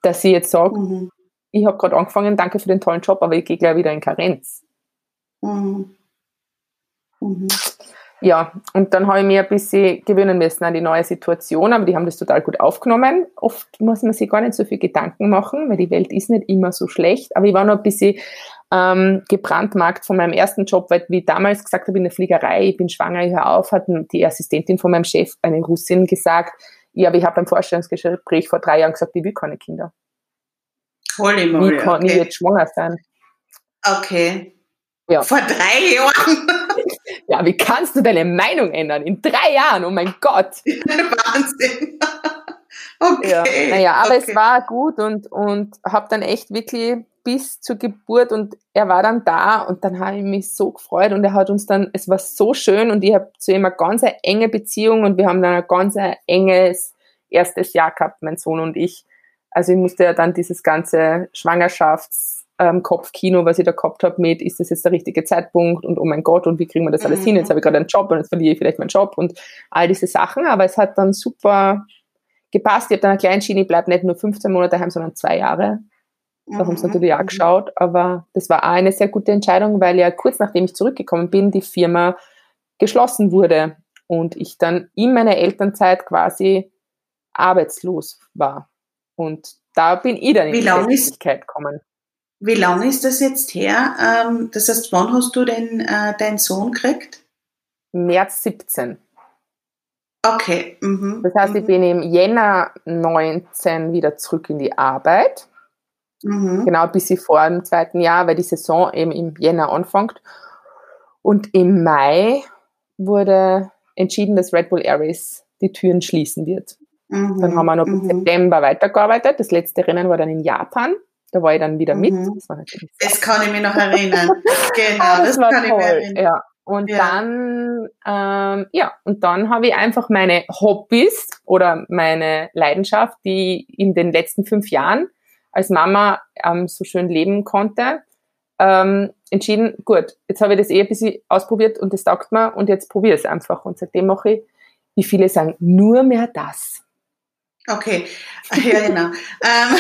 dass ich jetzt sage, mhm ich habe gerade angefangen, danke für den tollen Job, aber ich gehe gleich wieder in Karenz. Mhm. Mhm. Ja, und dann habe ich mir ein bisschen gewöhnen müssen an die neue Situation, aber die haben das total gut aufgenommen. Oft muss man sich gar nicht so viel Gedanken machen, weil die Welt ist nicht immer so schlecht. Aber ich war noch ein bisschen ähm, gebrandmarkt von meinem ersten Job, weil wie ich damals gesagt habe in der Fliegerei, ich bin schwanger, ich höre auf, hat die Assistentin von meinem Chef, eine Russin, gesagt, ja, aber ich habe beim Vorstellungsgespräch vor drei Jahren gesagt, ich will keine Kinder. Holy moly. Wie kann okay. ich jetzt schwanger sein? Okay. Ja. Vor drei Jahren? ja, wie kannst du deine Meinung ändern? In drei Jahren, oh mein Gott. Wahnsinn. Okay. Ja, naja, aber okay. es war gut und, und habe dann echt wirklich bis zur Geburt und er war dann da und dann habe ich mich so gefreut und er hat uns dann, es war so schön und ich habe zu ihm eine ganz enge Beziehung und wir haben dann ein ganz enges erstes Jahr gehabt, mein Sohn und ich. Also ich musste ja dann dieses ganze Schwangerschaftskopfkino, ähm, was ich da gehabt habe, mit, ist das jetzt der richtige Zeitpunkt und oh mein Gott, und wie kriegen wir das alles mhm. hin? Jetzt habe ich gerade einen Job und jetzt verliere ich vielleicht meinen Job und all diese Sachen. Aber es hat dann super gepasst. Ich habe dann gleich entschieden, ich bleibe nicht nur 15 Monate daheim, sondern zwei Jahre. Da haben sie mhm. natürlich auch mhm. geschaut, aber das war auch eine sehr gute Entscheidung, weil ja kurz nachdem ich zurückgekommen bin, die Firma geschlossen wurde und ich dann in meiner Elternzeit quasi arbeitslos war. Und da bin ich dann in wie die Selbstständigkeit gekommen. Wie lange ist das jetzt her? Ähm, das heißt, wann hast du denn äh, deinen Sohn gekriegt? März 17. Okay. Mhm. Das heißt, ich mhm. bin im Jänner 19 wieder zurück in die Arbeit. Mhm. Genau ein bisschen vor dem zweiten Jahr, weil die Saison eben im Jänner anfängt. Und im Mai wurde entschieden, dass Red Bull Airways die Türen schließen wird. Mhm. Dann haben wir noch bis mhm. September weitergearbeitet. Das letzte Rennen war dann in Japan. Da war ich dann wieder mit. Mhm. Das, das kann ich mich noch erinnern. genau, ah, das, das war kann toll. ich mich erinnern. Ja. Und ja. dann, ähm, ja, und dann habe ich einfach meine Hobbys oder meine Leidenschaft, die in den letzten fünf Jahren als Mama ähm, so schön leben konnte, ähm, entschieden, gut, jetzt habe ich das eh ein bisschen ausprobiert und das taugt mir und jetzt probiere ich es einfach. Und seitdem mache ich, wie viele sagen, nur mehr das. Okay, ja genau. ähm,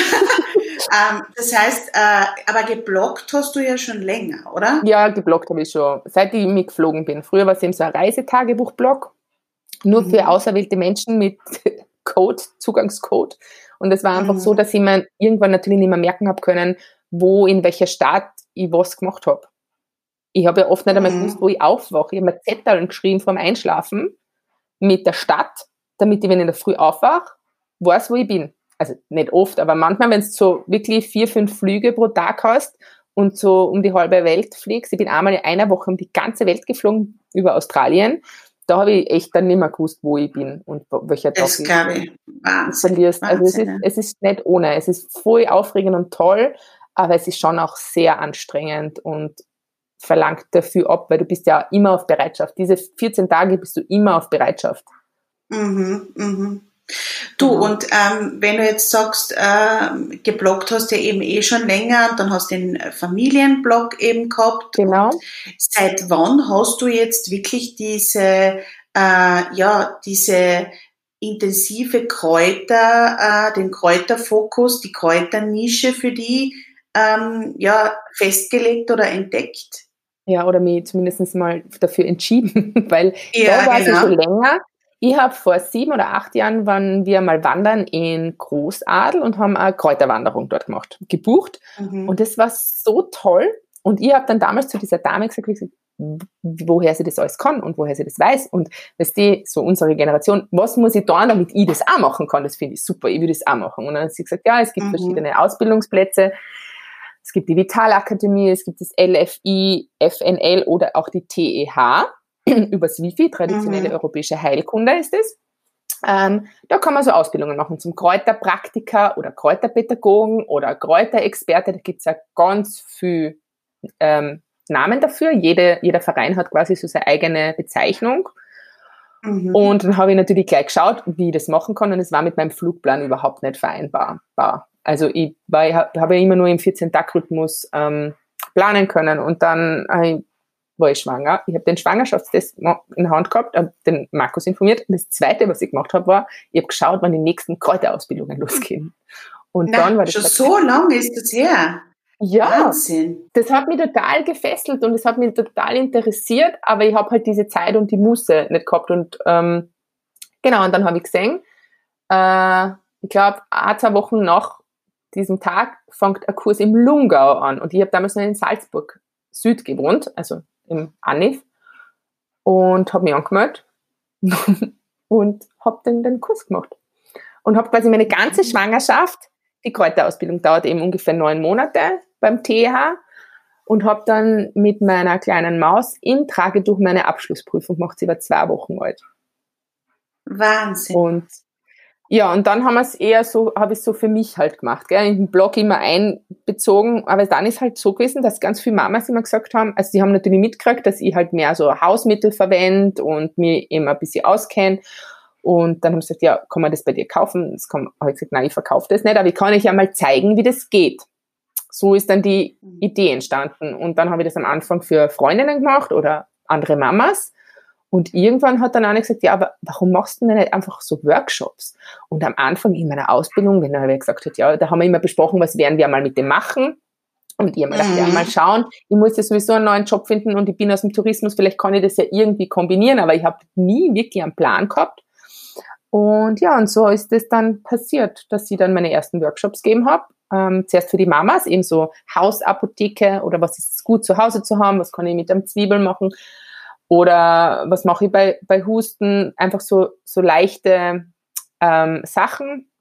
ähm, das heißt, äh, aber geblockt hast du ja schon länger, oder? Ja, geblockt habe ich schon, seit ich mitgeflogen bin. Früher war es eben so ein Reisetagebuch-Blog, nur mhm. für auserwählte Menschen mit Code, Zugangscode. Und es war einfach mhm. so, dass ich mir irgendwann natürlich nicht mehr merken habe können, wo, in welcher Stadt ich was gemacht habe. Ich habe ja oft nicht einmal mhm. gewusst, wo ich aufwache. Ich habe mir Zettel geschrieben vorm Einschlafen mit der Stadt, damit ich, wenn ich in der Früh aufwache, weiß, wo ich bin. Also nicht oft, aber manchmal, wenn du so wirklich vier, fünf Flüge pro Tag hast und so um die halbe Welt fliegst. Ich bin einmal in einer Woche um die ganze Welt geflogen über Australien. Da habe ich echt dann nicht mehr gewusst, wo ich bin und welcher Tag das ich ich. Wahnsinn. verlierst. Wahnsinn. Also es ist, es ist nicht ohne. Es ist voll aufregend und toll, aber es ist schon auch sehr anstrengend und verlangt dafür ab, weil du bist ja immer auf Bereitschaft. Diese 14 Tage bist du immer auf Bereitschaft. Mhm, mhm. Du, genau. und ähm, wenn du jetzt sagst, äh, geblockt hast du ja eben eh schon länger, dann hast du den Familienblog eben gehabt. Genau. Seit wann hast du jetzt wirklich diese, äh, ja, diese intensive Kräuter, äh, den Kräuterfokus, die Kräuternische für die, ähm, ja, festgelegt oder entdeckt? Ja, oder mich zumindest mal dafür entschieden, weil ja, da war genau. schon länger ich habe vor sieben oder acht Jahren waren wir mal wandern in Großadel und haben eine Kräuterwanderung dort gemacht, gebucht. Mhm. Und das war so toll. Und ich habe dann damals zu dieser Dame gesagt, woher sie das alles kann und woher sie das weiß. Und dass die, so unsere Generation, was muss ich tun, damit ich das auch machen kann? Das finde ich super, ich will das auch machen. Und dann hat sie gesagt, ja, es gibt mhm. verschiedene Ausbildungsplätze. Es gibt die Vitalakademie, es gibt das LFI, FNL oder auch die TEH. übers Wifi, traditionelle mhm. europäische Heilkunde ist es. Ähm, da kann man so Ausbildungen machen zum Kräuterpraktiker oder Kräuterpädagogen oder Kräuterexperte. Da gibt es ja ganz viel ähm, Namen dafür. Jede, jeder Verein hat quasi so seine eigene Bezeichnung. Mhm. Und dann habe ich natürlich gleich geschaut, wie ich das machen kann. Und es war mit meinem Flugplan überhaupt nicht vereinbar. Also ich, ich habe ja immer nur im 14-Tag-Rhythmus ähm, planen können. Und dann äh, war ich schwanger. Ich habe den Schwangerschaftstest in der Hand gehabt, habe den Markus informiert. Und das Zweite, was ich gemacht habe, war, ich habe geschaut, wann die nächsten Kräuterausbildungen losgehen. Und Na, dann war das schon so lange ist das her. Ja, Wahnsinn. das hat mich total gefesselt und es hat mich total interessiert, aber ich habe halt diese Zeit und die Muße nicht gehabt. Und ähm, genau, und dann habe ich gesehen, äh, ich glaube, ein, zwei Wochen nach diesem Tag fängt ein Kurs im Lungau an. Und ich habe damals noch in Salzburg Süd gewohnt, also im Anif und habe mich angemeldet und habe dann den Kurs gemacht. Und habe quasi meine ganze Schwangerschaft, die Kräuterausbildung dauert eben ungefähr neun Monate beim TH und habe dann mit meiner kleinen Maus im Tragetuch meine Abschlussprüfung gemacht. Sie war zwei Wochen alt. Wahnsinn. Und ja, und dann haben wir es eher so, habe ich es so für mich halt gemacht, gell, in den Blog immer einbezogen, aber dann ist halt so gewesen, dass ganz viele Mamas immer gesagt haben, also die haben natürlich mitgekriegt, dass ich halt mehr so Hausmittel verwende und mir immer ein bisschen auskenne und dann haben sie gesagt, ja, kann man das bei dir kaufen? Das kann, habe ich gesagt, nein, ich verkaufe das nicht, aber ich kann euch ja mal zeigen, wie das geht. So ist dann die mhm. Idee entstanden und dann habe ich das am Anfang für Freundinnen gemacht oder andere Mamas und irgendwann hat dann einer gesagt, ja, aber warum machst du denn nicht einfach so Workshops? Und am Anfang in meiner Ausbildung, wenn er gesagt hat, ja, da haben wir immer besprochen, was werden wir mal mit dem machen. Und ich habe mir gedacht, ja, mhm. mal schauen, ich muss ja sowieso einen neuen Job finden und ich bin aus dem Tourismus, vielleicht kann ich das ja irgendwie kombinieren, aber ich habe nie wirklich einen Plan gehabt. Und ja, und so ist es dann passiert, dass ich dann meine ersten Workshops gegeben habe. Ähm, zuerst für die Mamas, eben so Hausapotheke oder was ist gut zu Hause zu haben, was kann ich mit einem Zwiebel machen. Oder was mache ich bei, bei Husten? Einfach so, so leichte ähm, Sachen,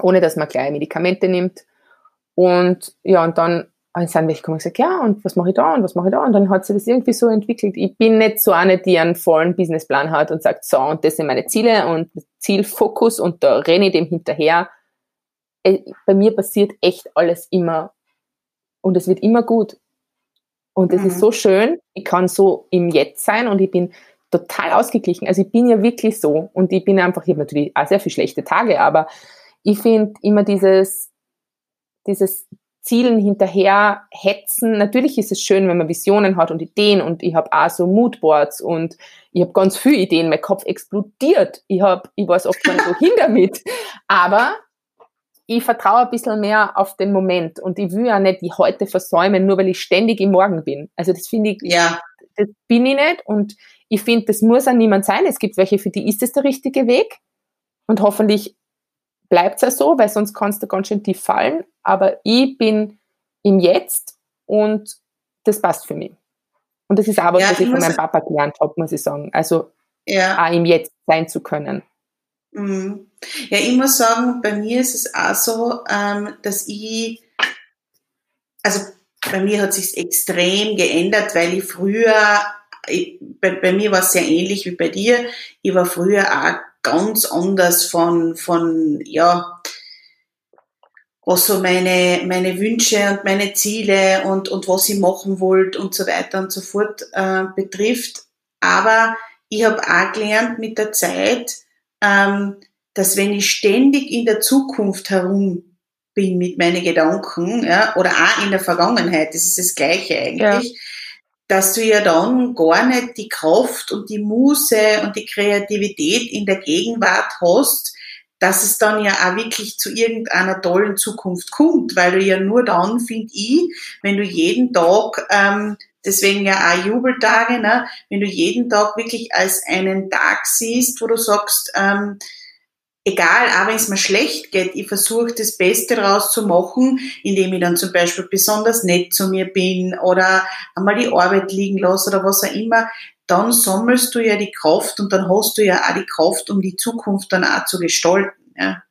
ohne dass man gleich Medikamente nimmt. Und ja, und dann sind welche gekommen und gesagt, ja, und was mache ich da und was mache ich da? Und dann hat sich das irgendwie so entwickelt. Ich bin nicht so eine, die einen vollen Businessplan hat und sagt, so, und das sind meine Ziele und Zielfokus und da renne ich dem hinterher. Äh, bei mir passiert echt alles immer und es wird immer gut. Und es mhm. ist so schön, ich kann so im Jetzt sein und ich bin total ausgeglichen. Also ich bin ja wirklich so und ich bin einfach, ich habe natürlich auch sehr viele schlechte Tage, aber ich finde immer dieses, dieses Zielen hinterher hetzen. Natürlich ist es schön, wenn man Visionen hat und Ideen und ich habe auch so Moodboards und ich habe ganz viele Ideen, mein Kopf explodiert. Ich, hab, ich weiß oft gar nicht, wohin damit. Aber ich vertraue ein bisschen mehr auf den Moment und ich will ja nicht die heute versäumen, nur weil ich ständig im Morgen bin. Also das finde ich, ja. das bin ich nicht und ich finde, das muss an niemand sein. Es gibt welche, für die ist es der richtige Weg und hoffentlich bleibt es ja so, weil sonst kannst du ganz schön tief fallen. Aber ich bin im Jetzt und das passt für mich. Und das ist auch was, ja, was ich von meinem Papa gelernt habe, muss ich sagen. Also ja. auch im Jetzt sein zu können. Mhm. Ja, ich muss sagen, bei mir ist es auch so, ähm, dass ich, also bei mir hat sich extrem geändert, weil ich früher, bei, bei, mir war es sehr ähnlich wie bei dir. Ich war früher auch ganz anders von, von ja, was so meine, meine Wünsche und meine Ziele und, und was ich machen wollte und so weiter und so fort äh, betrifft. Aber ich habe auch gelernt mit der Zeit, dass wenn ich ständig in der Zukunft herum bin mit meinen Gedanken, ja, oder auch in der Vergangenheit, das ist das Gleiche eigentlich, ja. dass du ja dann gar nicht die Kraft und die Muße und die Kreativität in der Gegenwart hast, dass es dann ja auch wirklich zu irgendeiner tollen Zukunft kommt, weil du ja nur dann, finde ich, wenn du jeden Tag ähm, deswegen ja auch Jubeltage, ne? wenn du jeden Tag wirklich als einen Tag siehst, wo du sagst, ähm, egal, auch wenn es mir schlecht geht, ich versuche das Beste daraus zu machen, indem ich dann zum Beispiel besonders nett zu mir bin oder einmal die Arbeit liegen lasse oder was auch immer, dann sammelst du ja die Kraft und dann hast du ja auch die Kraft, um die Zukunft dann auch zu gestalten. Ja,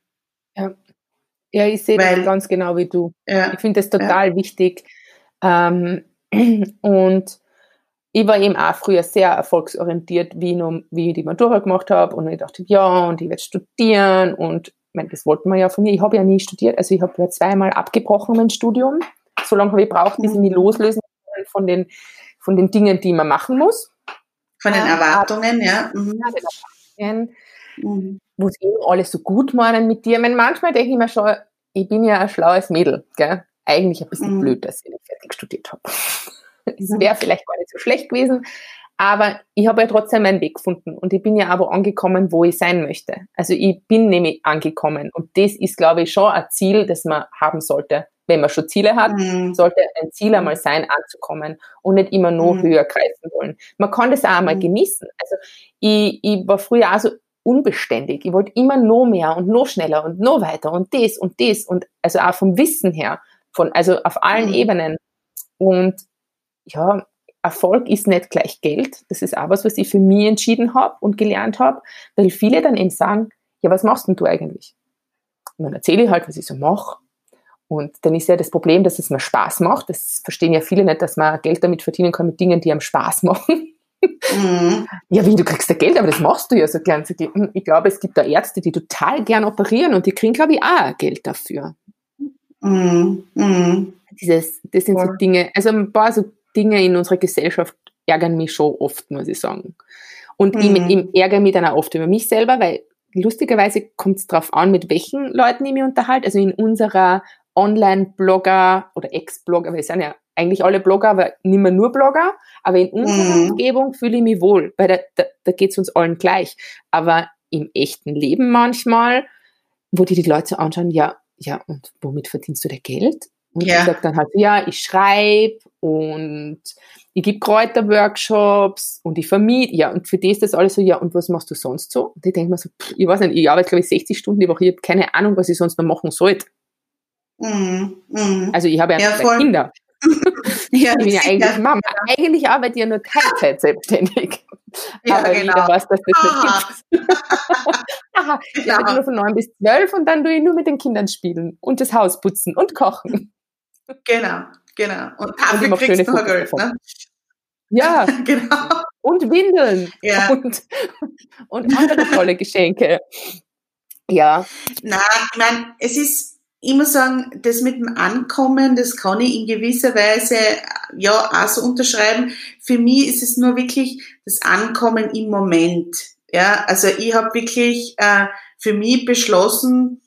ja. ja ich sehe das ganz genau wie du. Ja, ich finde das total ja. wichtig. Ähm, und ich war eben auch früher sehr erfolgsorientiert, wie, noch, wie ich die Matura gemacht habe. Und ich dachte, ja, und ich werde studieren. Und ich meine, das wollten wir ja von mir. Ich habe ja nie studiert. Also ich habe ja zweimal abgebrochen mein Studium. So lange habe ich braucht, bis ich mich loslösen von den, von den Dingen, die man machen muss. Von den Erwartungen, ja. Mhm. Mhm. Wo sie eben alle so gut meinen mit dir. Ich meine, manchmal denke ich mir schon, ich bin ja ein schlaues Mädel, gell? eigentlich ein bisschen mhm. blöd, dass ich nicht fertig studiert habe. Es wäre vielleicht gar nicht so schlecht gewesen, aber ich habe ja trotzdem meinen Weg gefunden und ich bin ja aber angekommen, wo ich sein möchte. Also ich bin nämlich angekommen und das ist, glaube ich, schon ein Ziel, das man haben sollte. Wenn man schon Ziele hat, mhm. sollte ein Ziel einmal sein, anzukommen und nicht immer nur mhm. höher greifen wollen. Man kann das auch einmal mhm. genießen. Also ich, ich war früher auch so unbeständig. Ich wollte immer noch mehr und noch schneller und noch weiter und das und das und also auch vom Wissen her von, also auf allen mhm. Ebenen. Und ja, Erfolg ist nicht gleich Geld. Das ist auch was, was ich für mich entschieden habe und gelernt habe, weil viele dann eben sagen, ja, was machst denn du eigentlich? Und dann erzähle ich halt, was ich so mache. Und dann ist ja das Problem, dass es mir Spaß macht. Das verstehen ja viele nicht, dass man Geld damit verdienen kann mit Dingen, die einem Spaß machen. Mhm. Ja, wie, du kriegst ja Geld, aber das machst du ja so gern. Hm, ich glaube, es gibt da Ärzte, die total gern operieren und die kriegen, glaube ich, auch Geld dafür. Mhm. Mhm. Dieses, das sind so Dinge, also ein paar so Dinge in unserer Gesellschaft ärgern mich schon oft, muss ich sagen. Und mhm. ich, ich ärgere mich dann auch oft über mich selber, weil lustigerweise kommt es darauf an, mit welchen Leuten ich mich unterhalte. Also in unserer Online-Blogger oder Ex-Blogger, wir sind ja eigentlich alle Blogger, aber nicht mehr nur Blogger, aber in unserer mhm. Umgebung fühle ich mich wohl, weil da, da, da geht es uns allen gleich. Aber im echten Leben manchmal, wo die die Leute anschauen, ja, ja, und womit verdienst du da Geld? Und ja. ich sage dann halt, ja, ich schreibe und ich gebe Kräuterworkshops und ich vermiete, ja, und für die ist das alles so, ja, und was machst du sonst so? Und ich denke mir so, pff, ich weiß nicht, ich arbeite, glaube ich, 60 Stunden die Woche, ich habe keine Ahnung, was ich sonst noch machen sollte. Mm, mm. Also ich habe ja, ja Kinder. ja, ich bin ja eigentlich ja. Mama. Eigentlich arbeite ich ja nur Teilzeit selbstständig. Ja, Aber genau. jeder weiß, dass das ah. nicht gibt. Aha, ich ja. arbeite nur von 9 bis 12 und dann tue ich nur mit den Kindern spielen und das Haus putzen und kochen. Genau, genau. Und dafür und kriegst du Geld, ne? Ja, genau. Und Windeln. Ja. Und, und andere tolle Geschenke. Ja. Na, ich meine, es ist ich muss sagen, das mit dem Ankommen, das kann ich in gewisser Weise ja auch so unterschreiben. Für mich ist es nur wirklich das Ankommen im Moment. Ja, also ich habe wirklich äh, für mich beschlossen,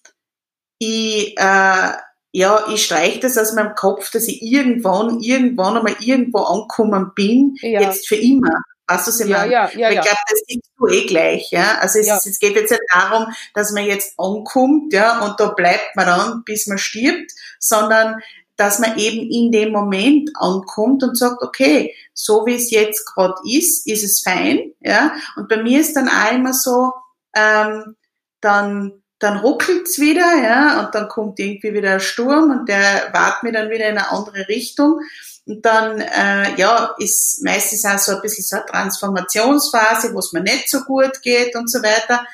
ich, äh, ja, ich streiche das aus meinem Kopf, dass ich irgendwann, irgendwann einmal irgendwo angekommen bin, ja. jetzt für immer. Weißt du, was ich ja, meine? Ja, ja, ich glaube, das siehst du eh gleich, ja. Also es, es geht jetzt nicht darum, dass man jetzt ankommt, ja, und da bleibt man dann, bis man stirbt, sondern dass man eben in dem Moment ankommt und sagt, okay, so wie es jetzt gerade ist, ist es fein, ja. Und bei mir ist dann auch immer so, ähm, dann dann ruckelt's wieder, ja, und dann kommt irgendwie wieder ein Sturm und der wart mir dann wieder in eine andere Richtung. Und dann, äh, ja, ist meistens auch so ein bisschen so eine Transformationsphase, wo es mir nicht so gut geht und so weiter.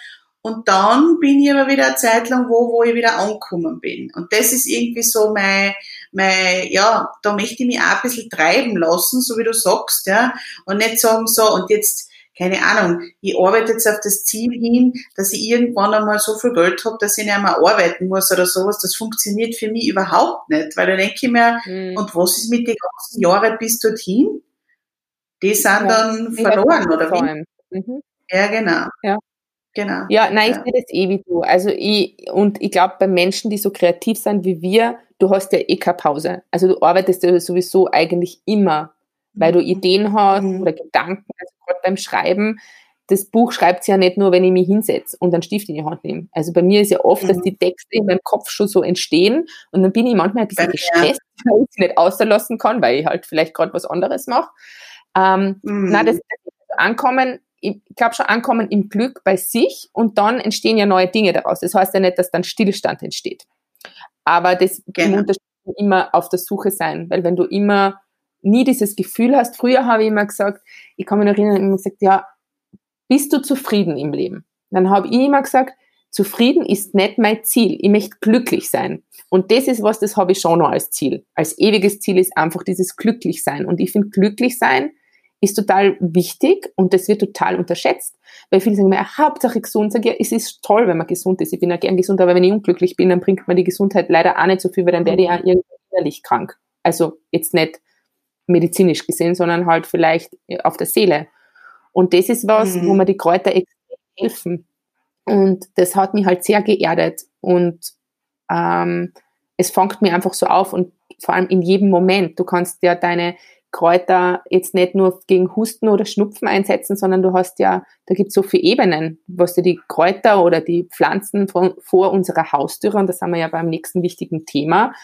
Und dann bin ich aber wieder eine Zeit lang wo, wo ich wieder angekommen bin. Und das ist irgendwie so mein, mein, ja, da möchte ich mich auch ein bisschen treiben lassen, so wie du sagst, ja. Und nicht sagen so, und jetzt keine Ahnung, ich arbeite jetzt auf das Ziel hin, dass ich irgendwann einmal so viel Geld habe, dass ich nicht mehr arbeiten muss oder sowas. Das funktioniert für mich überhaupt nicht, weil da denke ich mir, mhm. und was ist mit den ganzen Jahren bis dorthin? Die sind ja, dann verloren, oder wie? Mhm. Ja, genau. Ja. Genau. Ja, nein, ja. ich sehe das eh wie du. Also ich, und ich glaube, bei Menschen, die so kreativ sind wie wir, du hast ja eh keine Pause. Also du arbeitest ja sowieso eigentlich immer weil du Ideen hast mhm. oder Gedanken, also gerade beim Schreiben, das Buch schreibt sie ja nicht nur, wenn ich mich hinsetze und einen Stift in die Hand nehme. Also bei mir ist ja oft, mhm. dass die Texte in meinem Kopf schon so entstehen und dann bin ich manchmal ein bisschen gestresst, weil ich sie nicht auslassen kann, weil ich halt vielleicht gerade was anderes mache. Ähm, mhm. Na, das, Ankommen, ich glaube schon Ankommen im Glück bei sich und dann entstehen ja neue Dinge daraus. Das heißt ja nicht, dass dann Stillstand entsteht. Aber das genau. immer auf der Suche sein, weil wenn du immer nie dieses Gefühl hast. Früher habe ich immer gesagt, ich kann mich noch erinnern, immer gesagt, ja, bist du zufrieden im Leben? Dann habe ich immer gesagt, zufrieden ist nicht mein Ziel. Ich möchte glücklich sein. Und das ist was, das habe ich schon noch als Ziel. Als ewiges Ziel ist einfach dieses glücklich sein. Und ich finde, glücklich sein ist total wichtig und das wird total unterschätzt. Weil viele sagen mir, ach, Hauptsache gesund. Sag, ja, es ist toll, wenn man gesund ist. Ich bin ja gern gesund, aber wenn ich unglücklich bin, dann bringt mir die Gesundheit leider auch nicht so viel, weil dann werde ich auch irgendwie innerlich krank. Also jetzt nicht medizinisch gesehen, sondern halt vielleicht auf der Seele. Und das ist was, mhm. wo mir die Kräuter extrem helfen. Und das hat mich halt sehr geerdet. Und ähm, es fängt mir einfach so auf und vor allem in jedem Moment. Du kannst ja deine Kräuter jetzt nicht nur gegen Husten oder Schnupfen einsetzen, sondern du hast ja, da gibt es so viele Ebenen, was dir die Kräuter oder die Pflanzen von, vor unserer Haustür, und das haben wir ja beim nächsten wichtigen Thema,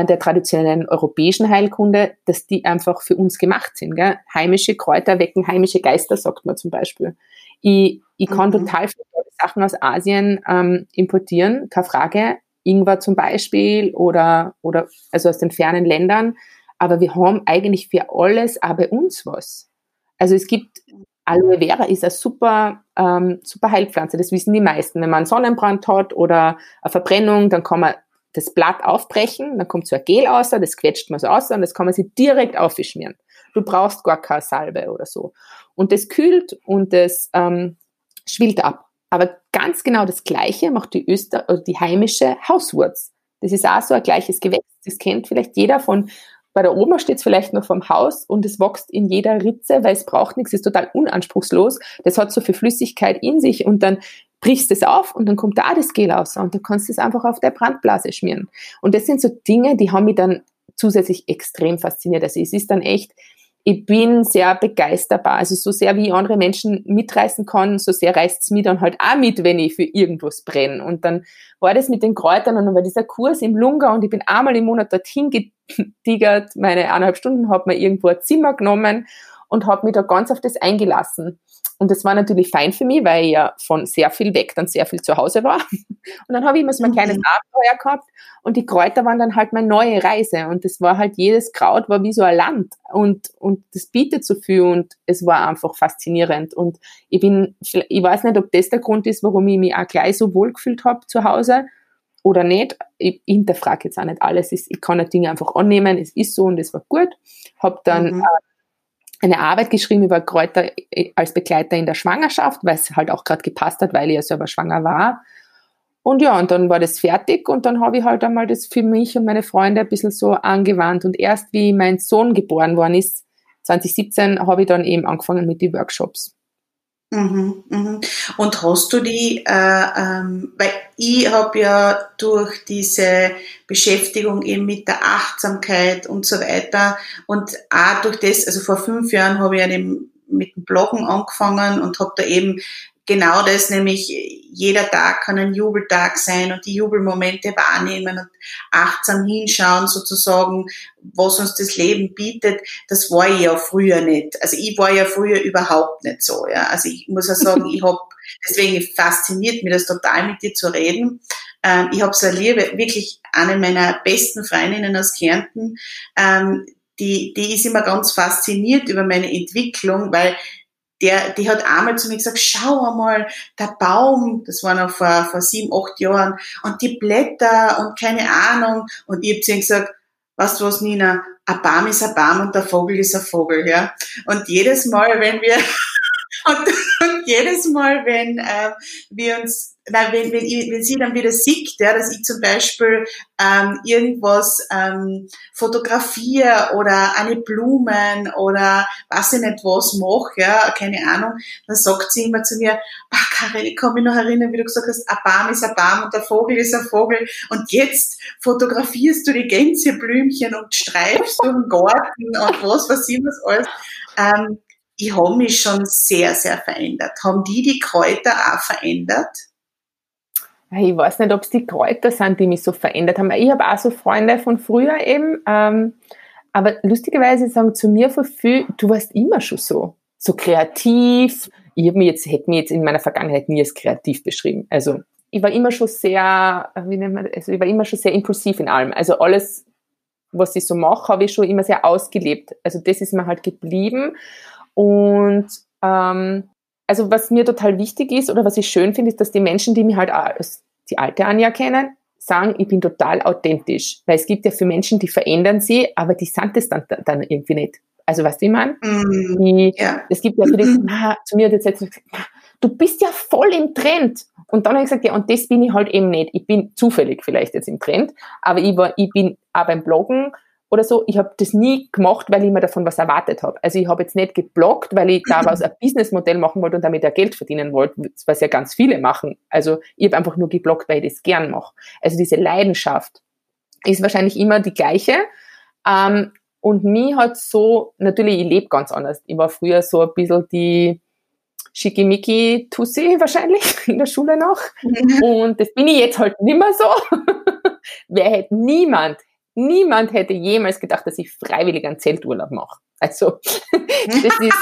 äh, der traditionellen europäischen Heilkunde, dass die einfach für uns gemacht sind. Gell? Heimische Kräuter wecken heimische Geister, sagt man zum Beispiel. Ich, ich kann mhm. total viele Sachen aus Asien ähm, importieren, keine Frage. Ingwer zum Beispiel oder, oder also aus den fernen Ländern. Aber wir haben eigentlich für alles auch bei uns was. Also es gibt Aloe Vera ist eine super, ähm, super Heilpflanze, das wissen die meisten. Wenn man einen Sonnenbrand hat oder eine Verbrennung, dann kann man das Blatt aufbrechen, dann kommt so ein Gel raus, das quetscht man so aus und das kann man sich direkt aufschmieren. Du brauchst gar keine Salbe oder so. Und das kühlt und das ähm, schwillt ab. Aber ganz genau das Gleiche macht die Öster oder die heimische Hauswurz. Das ist auch so ein gleiches Gewächs. Das kennt vielleicht jeder von, bei der Oma steht es vielleicht noch vom Haus und es wächst in jeder Ritze, weil es braucht nichts, ist total unanspruchslos. Das hat so viel Flüssigkeit in sich und dann brichst es auf und dann kommt da das Gel raus und du kannst es einfach auf der Brandblase schmieren. Und das sind so Dinge, die haben mich dann zusätzlich extrem fasziniert. Also es ist dann echt, ich bin sehr begeisterbar. Also so sehr wie ich andere Menschen mitreißen kann, so sehr reißt es mich dann halt auch mit, wenn ich für irgendwas brenne. Und dann war das mit den Kräutern und dann war dieser Kurs im Lunga und ich bin einmal im Monat dorthin getigert, meine eineinhalb Stunden, habe mir irgendwo ein Zimmer genommen und habe mich da ganz auf das eingelassen. Und das war natürlich fein für mich, weil ich ja von sehr viel weg dann sehr viel zu Hause war. Und dann habe ich immer so mein mhm. kleines Abenteuer gehabt und die Kräuter waren dann halt meine neue Reise. Und das war halt, jedes Kraut war wie so ein Land und, und das bietet so viel und es war einfach faszinierend. Und ich bin, ich weiß nicht, ob das der Grund ist, warum ich mich auch gleich so wohl gefühlt habe zu Hause oder nicht. Ich, hinterfrage jetzt auch nicht alles. Ich kann die Dinge einfach annehmen. Es ist so und es war gut. Habe dann mhm. äh, eine Arbeit geschrieben über Kräuter äh, als Begleiter in der Schwangerschaft, weil es halt auch gerade gepasst hat, weil ich ja selber schwanger war. Und ja, und dann war das fertig und dann habe ich halt einmal das für mich und meine Freunde ein bisschen so angewandt. Und erst wie mein Sohn geboren worden ist, 2017, habe ich dann eben angefangen mit den Workshops. Mhm, mhm. Und hast du die, äh, ähm, weil ich habe ja durch diese Beschäftigung eben mit der Achtsamkeit und so weiter und auch durch das, also vor fünf Jahren habe ich ja mit dem Bloggen angefangen und habe da eben genau das, nämlich jeder Tag kann ein Jubeltag sein und die Jubelmomente wahrnehmen und achtsam hinschauen sozusagen, was uns das Leben bietet, das war ich ja früher nicht. Also ich war ja früher überhaupt nicht so. Ja. Also ich muss ja sagen, ich habe, deswegen fasziniert mich das total mit dir zu reden. Ähm, ich habe so eine Liebe, wirklich eine meiner besten Freundinnen aus Kärnten, ähm, die, die ist immer ganz fasziniert über meine Entwicklung, weil der, die hat einmal zu mir gesagt, schau einmal, der Baum, das war noch vor, vor sieben, acht Jahren, und die Blätter und keine Ahnung. Und ich hab zu ihr gesagt, weißt du was, Nina, ein Baum ist ein Baum und der Vogel ist ein Vogel, ja. Und jedes Mal, wenn wir, und jedes Mal, wenn äh, wir uns nein, wenn, wenn, wenn sie dann wieder sieht, ja, dass ich zum Beispiel ähm, irgendwas ähm, fotografiere oder eine Blumen oder weiß ich nicht was mache, ja, keine Ahnung, dann sagt sie immer zu mir, ach Karin, ich kann mich noch erinnern, wie du gesagt hast, ein Baum ist ein Baum und der Vogel ist ein Vogel und jetzt fotografierst du die Gänseblümchen und streifst durch den Garten und was ich was alles. Ähm, ich habe mich schon sehr, sehr verändert. Haben die die Kräuter auch verändert? ich weiß nicht, ob es die Kräuter sind, die mich so verändert haben. Ich habe auch so Freunde von früher eben, ähm, aber lustigerweise sagen zu mir vor viel, du warst immer schon so, so kreativ. Ich mich jetzt, hätte mich jetzt in meiner Vergangenheit nie als kreativ beschrieben. Also ich war immer schon sehr, wie nennt man, also ich war immer schon sehr impulsiv in allem. Also alles, was ich so mache, habe ich schon immer sehr ausgelebt. Also das ist mir halt geblieben und ähm, also was mir total wichtig ist oder was ich schön finde, ist, dass die Menschen, die mich halt als die alte Anja kennen, sagen, ich bin total authentisch. Weil es gibt ja für Menschen, die verändern sie, aber die sind es dann, dann irgendwie nicht. Also weißt du, wie man? Mm, die, ja. Es gibt ja für die, na, zu mir hat jetzt gesagt, du bist ja voll im Trend. Und dann habe ich gesagt, ja, und das bin ich halt eben nicht. Ich bin zufällig vielleicht jetzt im Trend, aber ich, war, ich bin auch beim Bloggen oder so. Ich habe das nie gemacht, weil ich mir davon was erwartet habe. Also ich habe jetzt nicht gebloggt, weil ich da was ein Businessmodell machen wollte und damit ja Geld verdienen wollte, was ja ganz viele machen. Also ich habe einfach nur gebloggt, weil ich das gern mache. Also diese Leidenschaft ist wahrscheinlich immer die gleiche. Ähm, und mir hat so, natürlich, ich lebe ganz anders. Ich war früher so ein bisschen die Schickimicki Tussi wahrscheinlich in der Schule noch. Mhm. Und das bin ich jetzt halt nicht mehr so. Wer hätte niemand niemand hätte jemals gedacht, dass ich freiwillig einen Zelturlaub mache. Also, das ist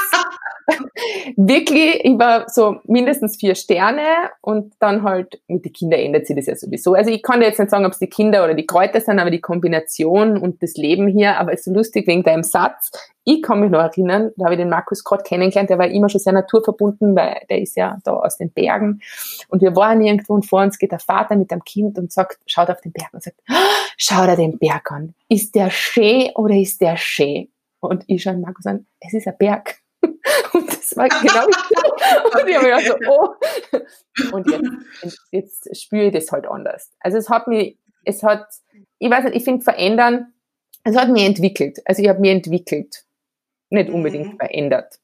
wirklich, ich war so mindestens vier Sterne und dann halt mit den Kindern ändert sich das ja sowieso. Also ich kann jetzt nicht sagen, ob es die Kinder oder die Kräuter sind, aber die Kombination und das Leben hier, aber es ist so lustig wegen deinem Satz. Ich kann mich noch erinnern, da habe ich den Markus gerade kennengelernt, der war immer schon sehr naturverbunden, weil der ist ja da aus den Bergen und wir waren irgendwo und vor uns geht der Vater mit dem Kind und sagt, schaut auf den Berg und sagt, schau dir den Berg an. Ist der schön oder ist der schön? Und ich schaue Markus an, es ist ein Berg. Und das war genau so. Und ich habe mir so, oh. Und jetzt, jetzt spüre ich das halt anders. Also es hat mich, es hat, ich weiß nicht, ich finde verändern, es hat mich entwickelt. Also ich habe mich entwickelt, nicht unbedingt mhm. verändert.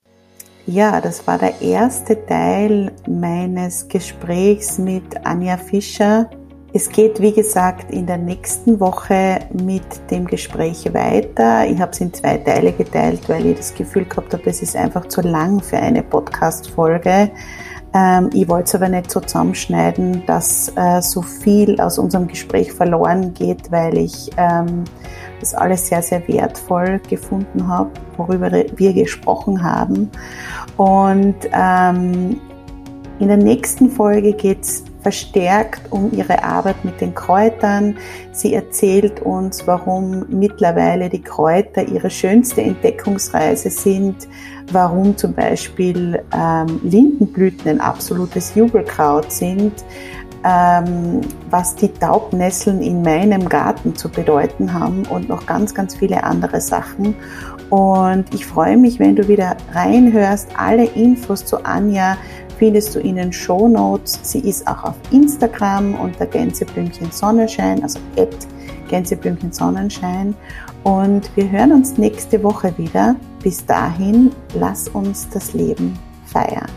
Ja, das war der erste Teil meines Gesprächs mit Anja Fischer es geht, wie gesagt, in der nächsten Woche mit dem Gespräch weiter. Ich habe es in zwei Teile geteilt, weil ich das Gefühl gehabt habe, es ist einfach zu lang für eine Podcast-Folge. Ähm, ich wollte es aber nicht so zusammenschneiden, dass äh, so viel aus unserem Gespräch verloren geht, weil ich ähm, das alles sehr, sehr wertvoll gefunden habe, worüber wir gesprochen haben. Und ähm, in der nächsten Folge geht es verstärkt um ihre Arbeit mit den Kräutern. Sie erzählt uns, warum mittlerweile die Kräuter ihre schönste Entdeckungsreise sind, warum zum Beispiel ähm, Lindenblüten ein absolutes Jubelkraut sind, ähm, was die Taubnesseln in meinem Garten zu bedeuten haben und noch ganz, ganz viele andere Sachen. Und ich freue mich, wenn du wieder reinhörst. Alle Infos zu Anja findest du in den Show Notes. Sie ist auch auf Instagram unter Gänseblümchen Sonnenschein, also at Gänseblümchen Sonnenschein. Und wir hören uns nächste Woche wieder. Bis dahin, lass uns das Leben feiern.